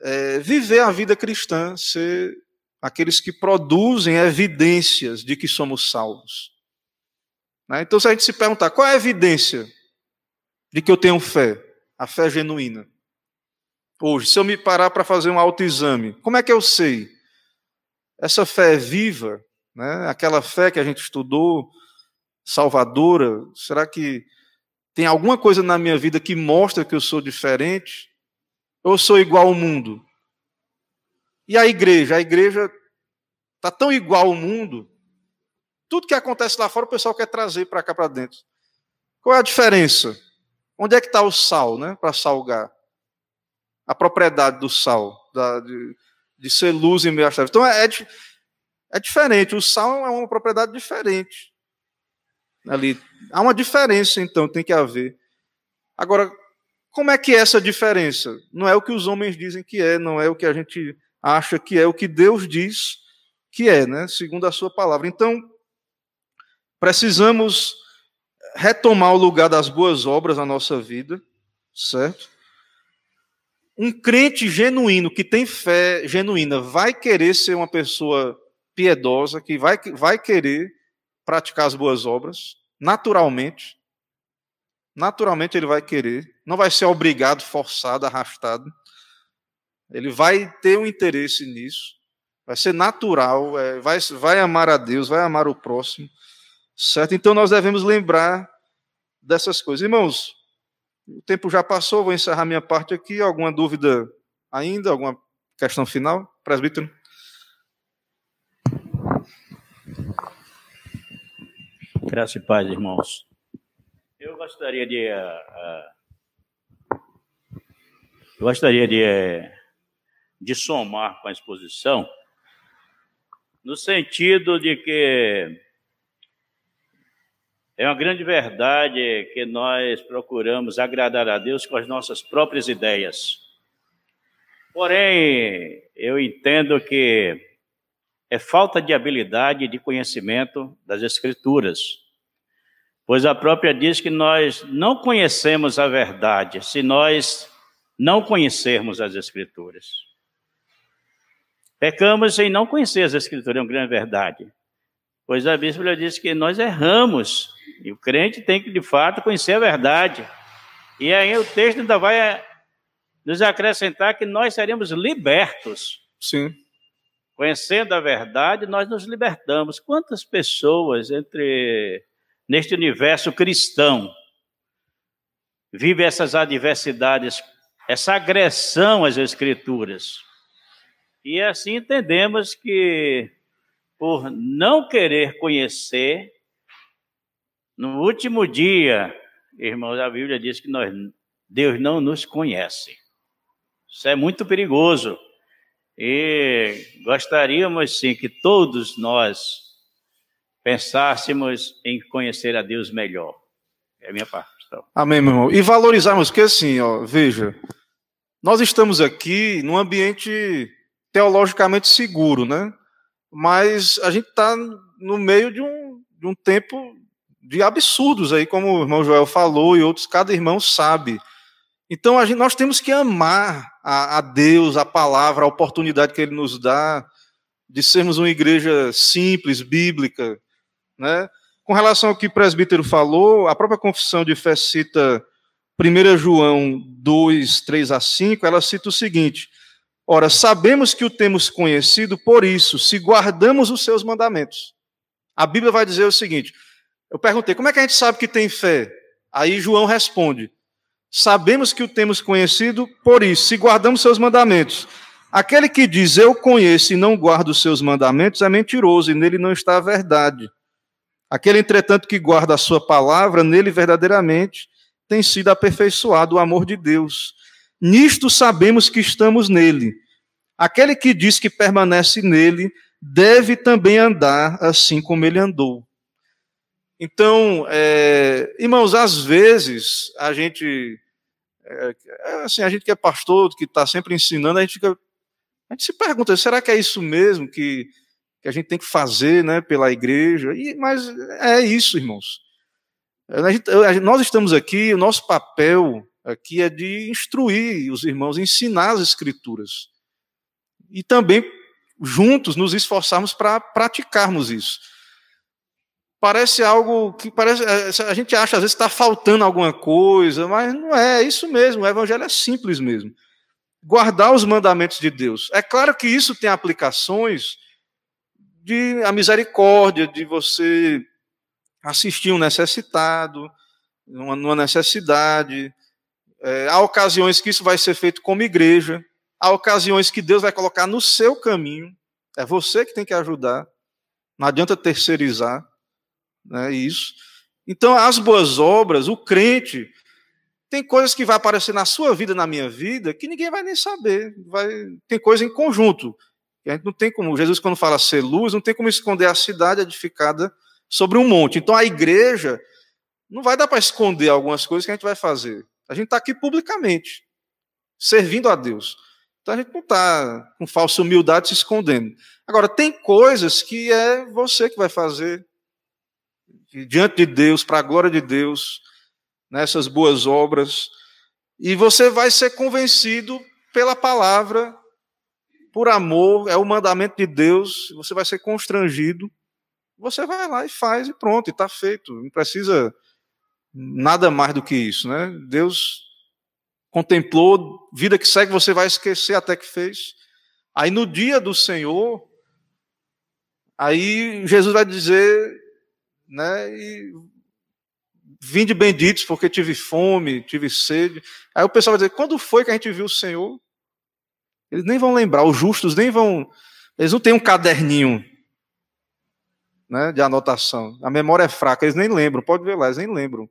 é, viver a vida cristã, ser aqueles que produzem evidências de que somos salvos. Né? Então, se a gente se perguntar qual é a evidência de que eu tenho fé, a fé genuína. Hoje, se eu me parar para fazer um autoexame, como é que eu sei? Essa fé é viva, né? aquela fé que a gente estudou, salvadora, será que tem alguma coisa na minha vida que mostra que eu sou diferente? Ou sou igual ao mundo? E a igreja? A igreja está tão igual ao mundo tudo que acontece lá fora, o pessoal quer trazer para cá para dentro. Qual é a diferença? Onde é que está o sal, né? Para salgar. A propriedade do sal, da, de, de, ser luz em meio às trevas. Então é, é, é diferente. O sal é uma propriedade diferente. Ali. Há uma diferença, então, tem que haver. Agora, como é que é essa diferença? Não é o que os homens dizem que é, não é o que a gente acha que é, o que Deus diz que é, né? Segundo a sua palavra. Então, Precisamos retomar o lugar das boas obras na nossa vida, certo? Um crente genuíno, que tem fé genuína, vai querer ser uma pessoa piedosa, que vai, vai querer praticar as boas obras, naturalmente. Naturalmente ele vai querer, não vai ser obrigado, forçado, arrastado. Ele vai ter um interesse nisso, vai ser natural, é, vai, vai amar a Deus, vai amar o próximo. Certo? Então nós devemos lembrar dessas coisas. Irmãos, o tempo já passou, vou encerrar minha parte aqui. Alguma dúvida ainda? Alguma questão final? Presbítero? Graças e paz, irmãos. Eu gostaria de. Uh, gostaria de, uh, de somar com a exposição, no sentido de que é uma grande verdade que nós procuramos agradar a Deus com as nossas próprias ideias. Porém, eu entendo que é falta de habilidade e de conhecimento das Escrituras. Pois a própria diz que nós não conhecemos a verdade se nós não conhecermos as Escrituras. Pecamos em não conhecer as Escrituras, é uma grande verdade. Pois a Bíblia diz que nós erramos, e o crente tem que, de fato, conhecer a verdade. E aí o texto ainda vai nos acrescentar que nós seremos libertos. Sim. Conhecendo a verdade, nós nos libertamos. Quantas pessoas entre neste universo cristão vivem essas adversidades, essa agressão às escrituras? E assim entendemos que por não querer conhecer, no último dia, irmãos, a Bíblia diz que nós, Deus não nos conhece. Isso é muito perigoso. E gostaríamos sim que todos nós pensássemos em conhecer a Deus melhor. É a minha parte. Então. Amém, meu irmão. E valorizarmos, que assim, ó, veja, nós estamos aqui num ambiente teologicamente seguro, né? Mas a gente está no meio de um, de um tempo de absurdos aí, como o irmão Joel falou e outros, cada irmão sabe. Então gente, nós temos que amar a, a, Deus, a palavra, a oportunidade que Ele nos dá de sermos uma igreja simples, bíblica. Né? Com relação ao que o presbítero falou, a própria confissão de fé cita 1 João 2, 3 a 5, ela cita o seguinte: Ora, sabemos que o temos conhecido por isso, se guardamos os seus mandamentos. A Bíblia vai dizer o seguinte: eu perguntei, como é que a gente sabe que tem fé? Aí João responde: Sabemos que o temos conhecido por isso, se guardamos seus mandamentos. Aquele que diz eu conheço e não guarda os seus mandamentos é mentiroso e nele não está a verdade. Aquele, entretanto, que guarda a sua palavra, nele verdadeiramente tem sido aperfeiçoado o amor de Deus. Nisto sabemos que estamos nele. Aquele que diz que permanece nele deve também andar assim como ele andou. Então, é, irmãos, às vezes a gente, é, assim, a gente que é pastor, que está sempre ensinando, a gente, fica, a gente se pergunta: será que é isso mesmo que, que a gente tem que fazer, né, pela igreja? E, mas é isso, irmãos. Gente, nós estamos aqui, o nosso papel aqui é de instruir os irmãos, ensinar as escrituras e também juntos nos esforçarmos para praticarmos isso parece algo que parece é, a gente acha às vezes está faltando alguma coisa, mas não é, é isso mesmo. O evangelho é simples mesmo. Guardar os mandamentos de Deus. É claro que isso tem aplicações de a misericórdia, de você assistir um necessitado, numa necessidade. É, há ocasiões que isso vai ser feito como igreja. Há ocasiões que Deus vai colocar no seu caminho. É você que tem que ajudar. Não adianta terceirizar né, isso. Então, as boas obras, o crente, tem coisas que vai aparecer na sua vida, na minha vida, que ninguém vai nem saber. Vai, tem coisa em conjunto. A gente não tem como, Jesus, quando fala ser luz, não tem como esconder a cidade edificada sobre um monte. Então, a igreja, não vai dar para esconder algumas coisas que a gente vai fazer. A gente está aqui publicamente, servindo a Deus. Então, a gente não está com falsa humildade se escondendo. Agora, tem coisas que é você que vai fazer, diante de Deus, para a glória de Deus, nessas boas obras, e você vai ser convencido pela palavra, por amor, é o mandamento de Deus, você vai ser constrangido, você vai lá e faz e pronto, e está feito, não precisa nada mais do que isso, né? Deus contemplou, vida que segue, você vai esquecer até que fez. Aí no dia do Senhor, aí Jesus vai dizer né? E vinde benditos porque tive fome, tive sede. Aí o pessoal vai dizer: quando foi que a gente viu o Senhor? Eles nem vão lembrar, os justos nem vão. Eles não têm um caderninho né, de anotação. A memória é fraca, eles nem lembram. Pode ver lá, eles nem lembram.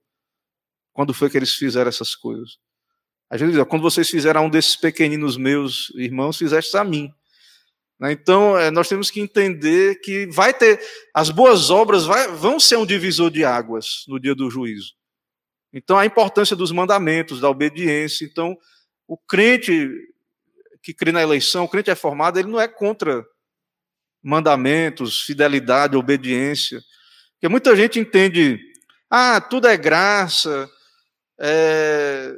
Quando foi que eles fizeram essas coisas? A gente diz: quando vocês fizeram a um desses pequeninos meus irmãos, fizestes a mim. Né? Então, é, nós temos que entender que vai ter. As boas obras vai, vão ser um divisor de águas no dia do juízo. Então, a importância dos mandamentos, da obediência. Então, o crente que crê na eleição, o crente é formado, ele não é contra mandamentos, fidelidade, obediência. Porque muita gente entende, ah, tudo é graça, é,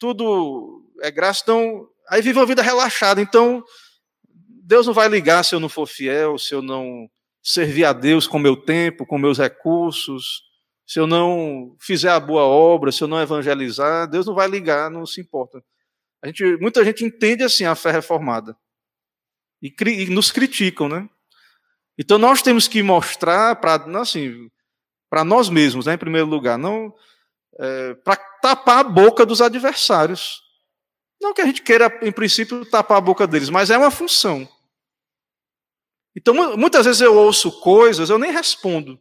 tudo é graça, então, aí vive uma vida relaxada. Então, Deus não vai ligar se eu não for fiel, se eu não servir a Deus com meu tempo, com meus recursos, se eu não fizer a boa obra, se eu não evangelizar, Deus não vai ligar, não se importa. A gente, muita gente entende assim a fé reformada e, e nos criticam, né? Então nós temos que mostrar para assim, para nós mesmos, né, em primeiro lugar, não é, para tapar a boca dos adversários. Não que a gente queira, em princípio, tapar a boca deles, mas é uma função. Então, muitas vezes eu ouço coisas, eu nem respondo.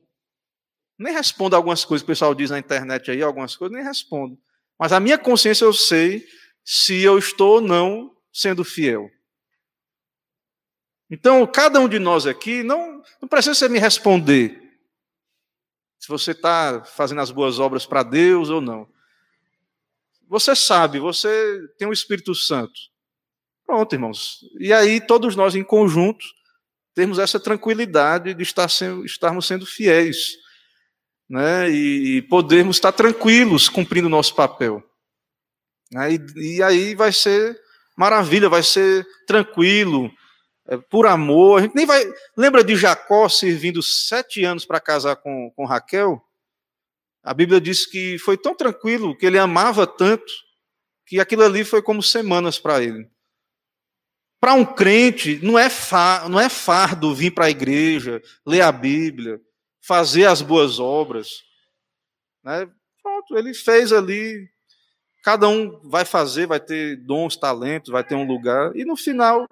Nem respondo algumas coisas que o pessoal diz na internet aí, algumas coisas, nem respondo. Mas a minha consciência eu sei se eu estou ou não sendo fiel. Então, cada um de nós aqui, não, não precisa você me responder se você está fazendo as boas obras para Deus ou não. Você sabe, você tem o Espírito Santo. Pronto, irmãos. E aí, todos nós em conjunto, temos essa tranquilidade de estar sendo, estarmos sendo fiéis né, e, e podermos estar tranquilos cumprindo o nosso papel. Né, e, e, aí vai ser maravilha, vai ser tranquilo, é, por amor. A gente nem vai. Lembra de Jacó servindo sete anos para casar com, com Raquel? A Bíblia diz que foi tão tranquilo, que ele amava tanto, que aquilo ali foi como semanas para ele. Para um crente, não é, fa, não é fardo vir para a igreja, ler a Bíblia, fazer as boas obras. Né? Pronto, ele fez ali. Cada um vai fazer, vai ter dons, talentos, vai ter um lugar, e no final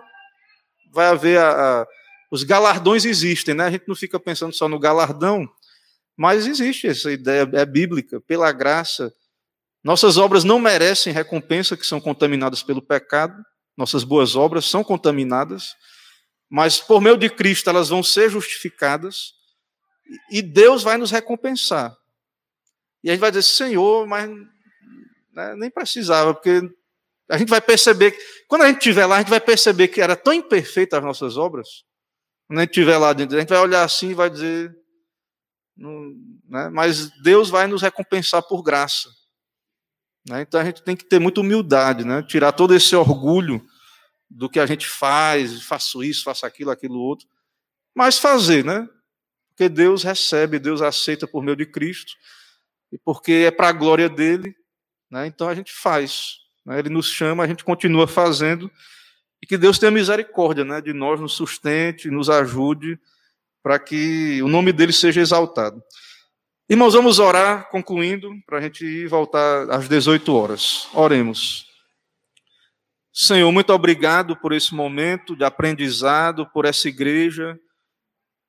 vai haver a, a, os galardões existem, né? A gente não fica pensando só no galardão, mas existe essa ideia, é bíblica, pela graça. Nossas obras não merecem recompensa, que são contaminadas pelo pecado, nossas boas obras são contaminadas, mas por meio de Cristo elas vão ser justificadas e Deus vai nos recompensar. E a gente vai dizer, Senhor, mas né, nem precisava, porque a gente vai perceber, quando a gente estiver lá, a gente vai perceber que era tão imperfeita as nossas obras. Quando a gente estiver lá dentro, a gente vai olhar assim e vai dizer, né, mas Deus vai nos recompensar por graça. Né, então a gente tem que ter muita humildade, né, tirar todo esse orgulho do que a gente faz, faço isso, faço aquilo, aquilo outro, mas fazer, né? Porque Deus recebe, Deus aceita por meio de Cristo, e porque é para a glória dele, né? então a gente faz. Né? Ele nos chama, a gente continua fazendo, e que Deus tenha misericórdia né? de nós, nos sustente, nos ajude, para que o nome dele seja exaltado. Irmãos, vamos orar, concluindo, para a gente ir voltar às 18 horas. Oremos. Senhor, muito obrigado por esse momento de aprendizado, por essa igreja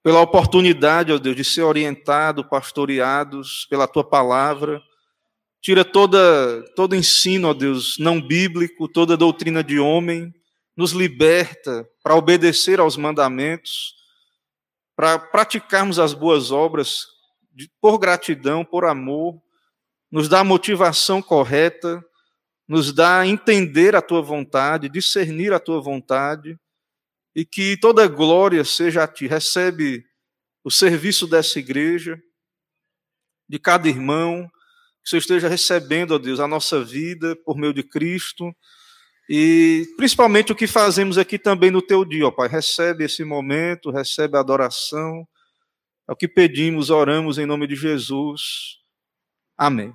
pela oportunidade, ó Deus, de ser orientado, pastoreados pela tua palavra. Tira toda, todo ensino, ó Deus, não bíblico, toda doutrina de homem, nos liberta para obedecer aos mandamentos, para praticarmos as boas obras de, por gratidão, por amor, nos dá a motivação correta, nos dá a entender a tua vontade, discernir a tua vontade e que toda glória seja a ti. Recebe o serviço dessa igreja, de cada irmão, que o Senhor esteja recebendo, ó Deus, a nossa vida por meio de Cristo. E principalmente o que fazemos aqui também no teu dia, ó Pai. Recebe esse momento, recebe a adoração. É o que pedimos, oramos em nome de Jesus. Amém.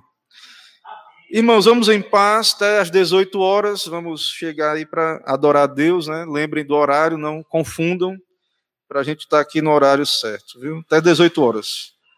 Irmãos, vamos em paz até às 18 horas. Vamos chegar aí para adorar a Deus, né? Lembrem do horário, não confundam, para a gente estar tá aqui no horário certo, viu? Até 18 horas.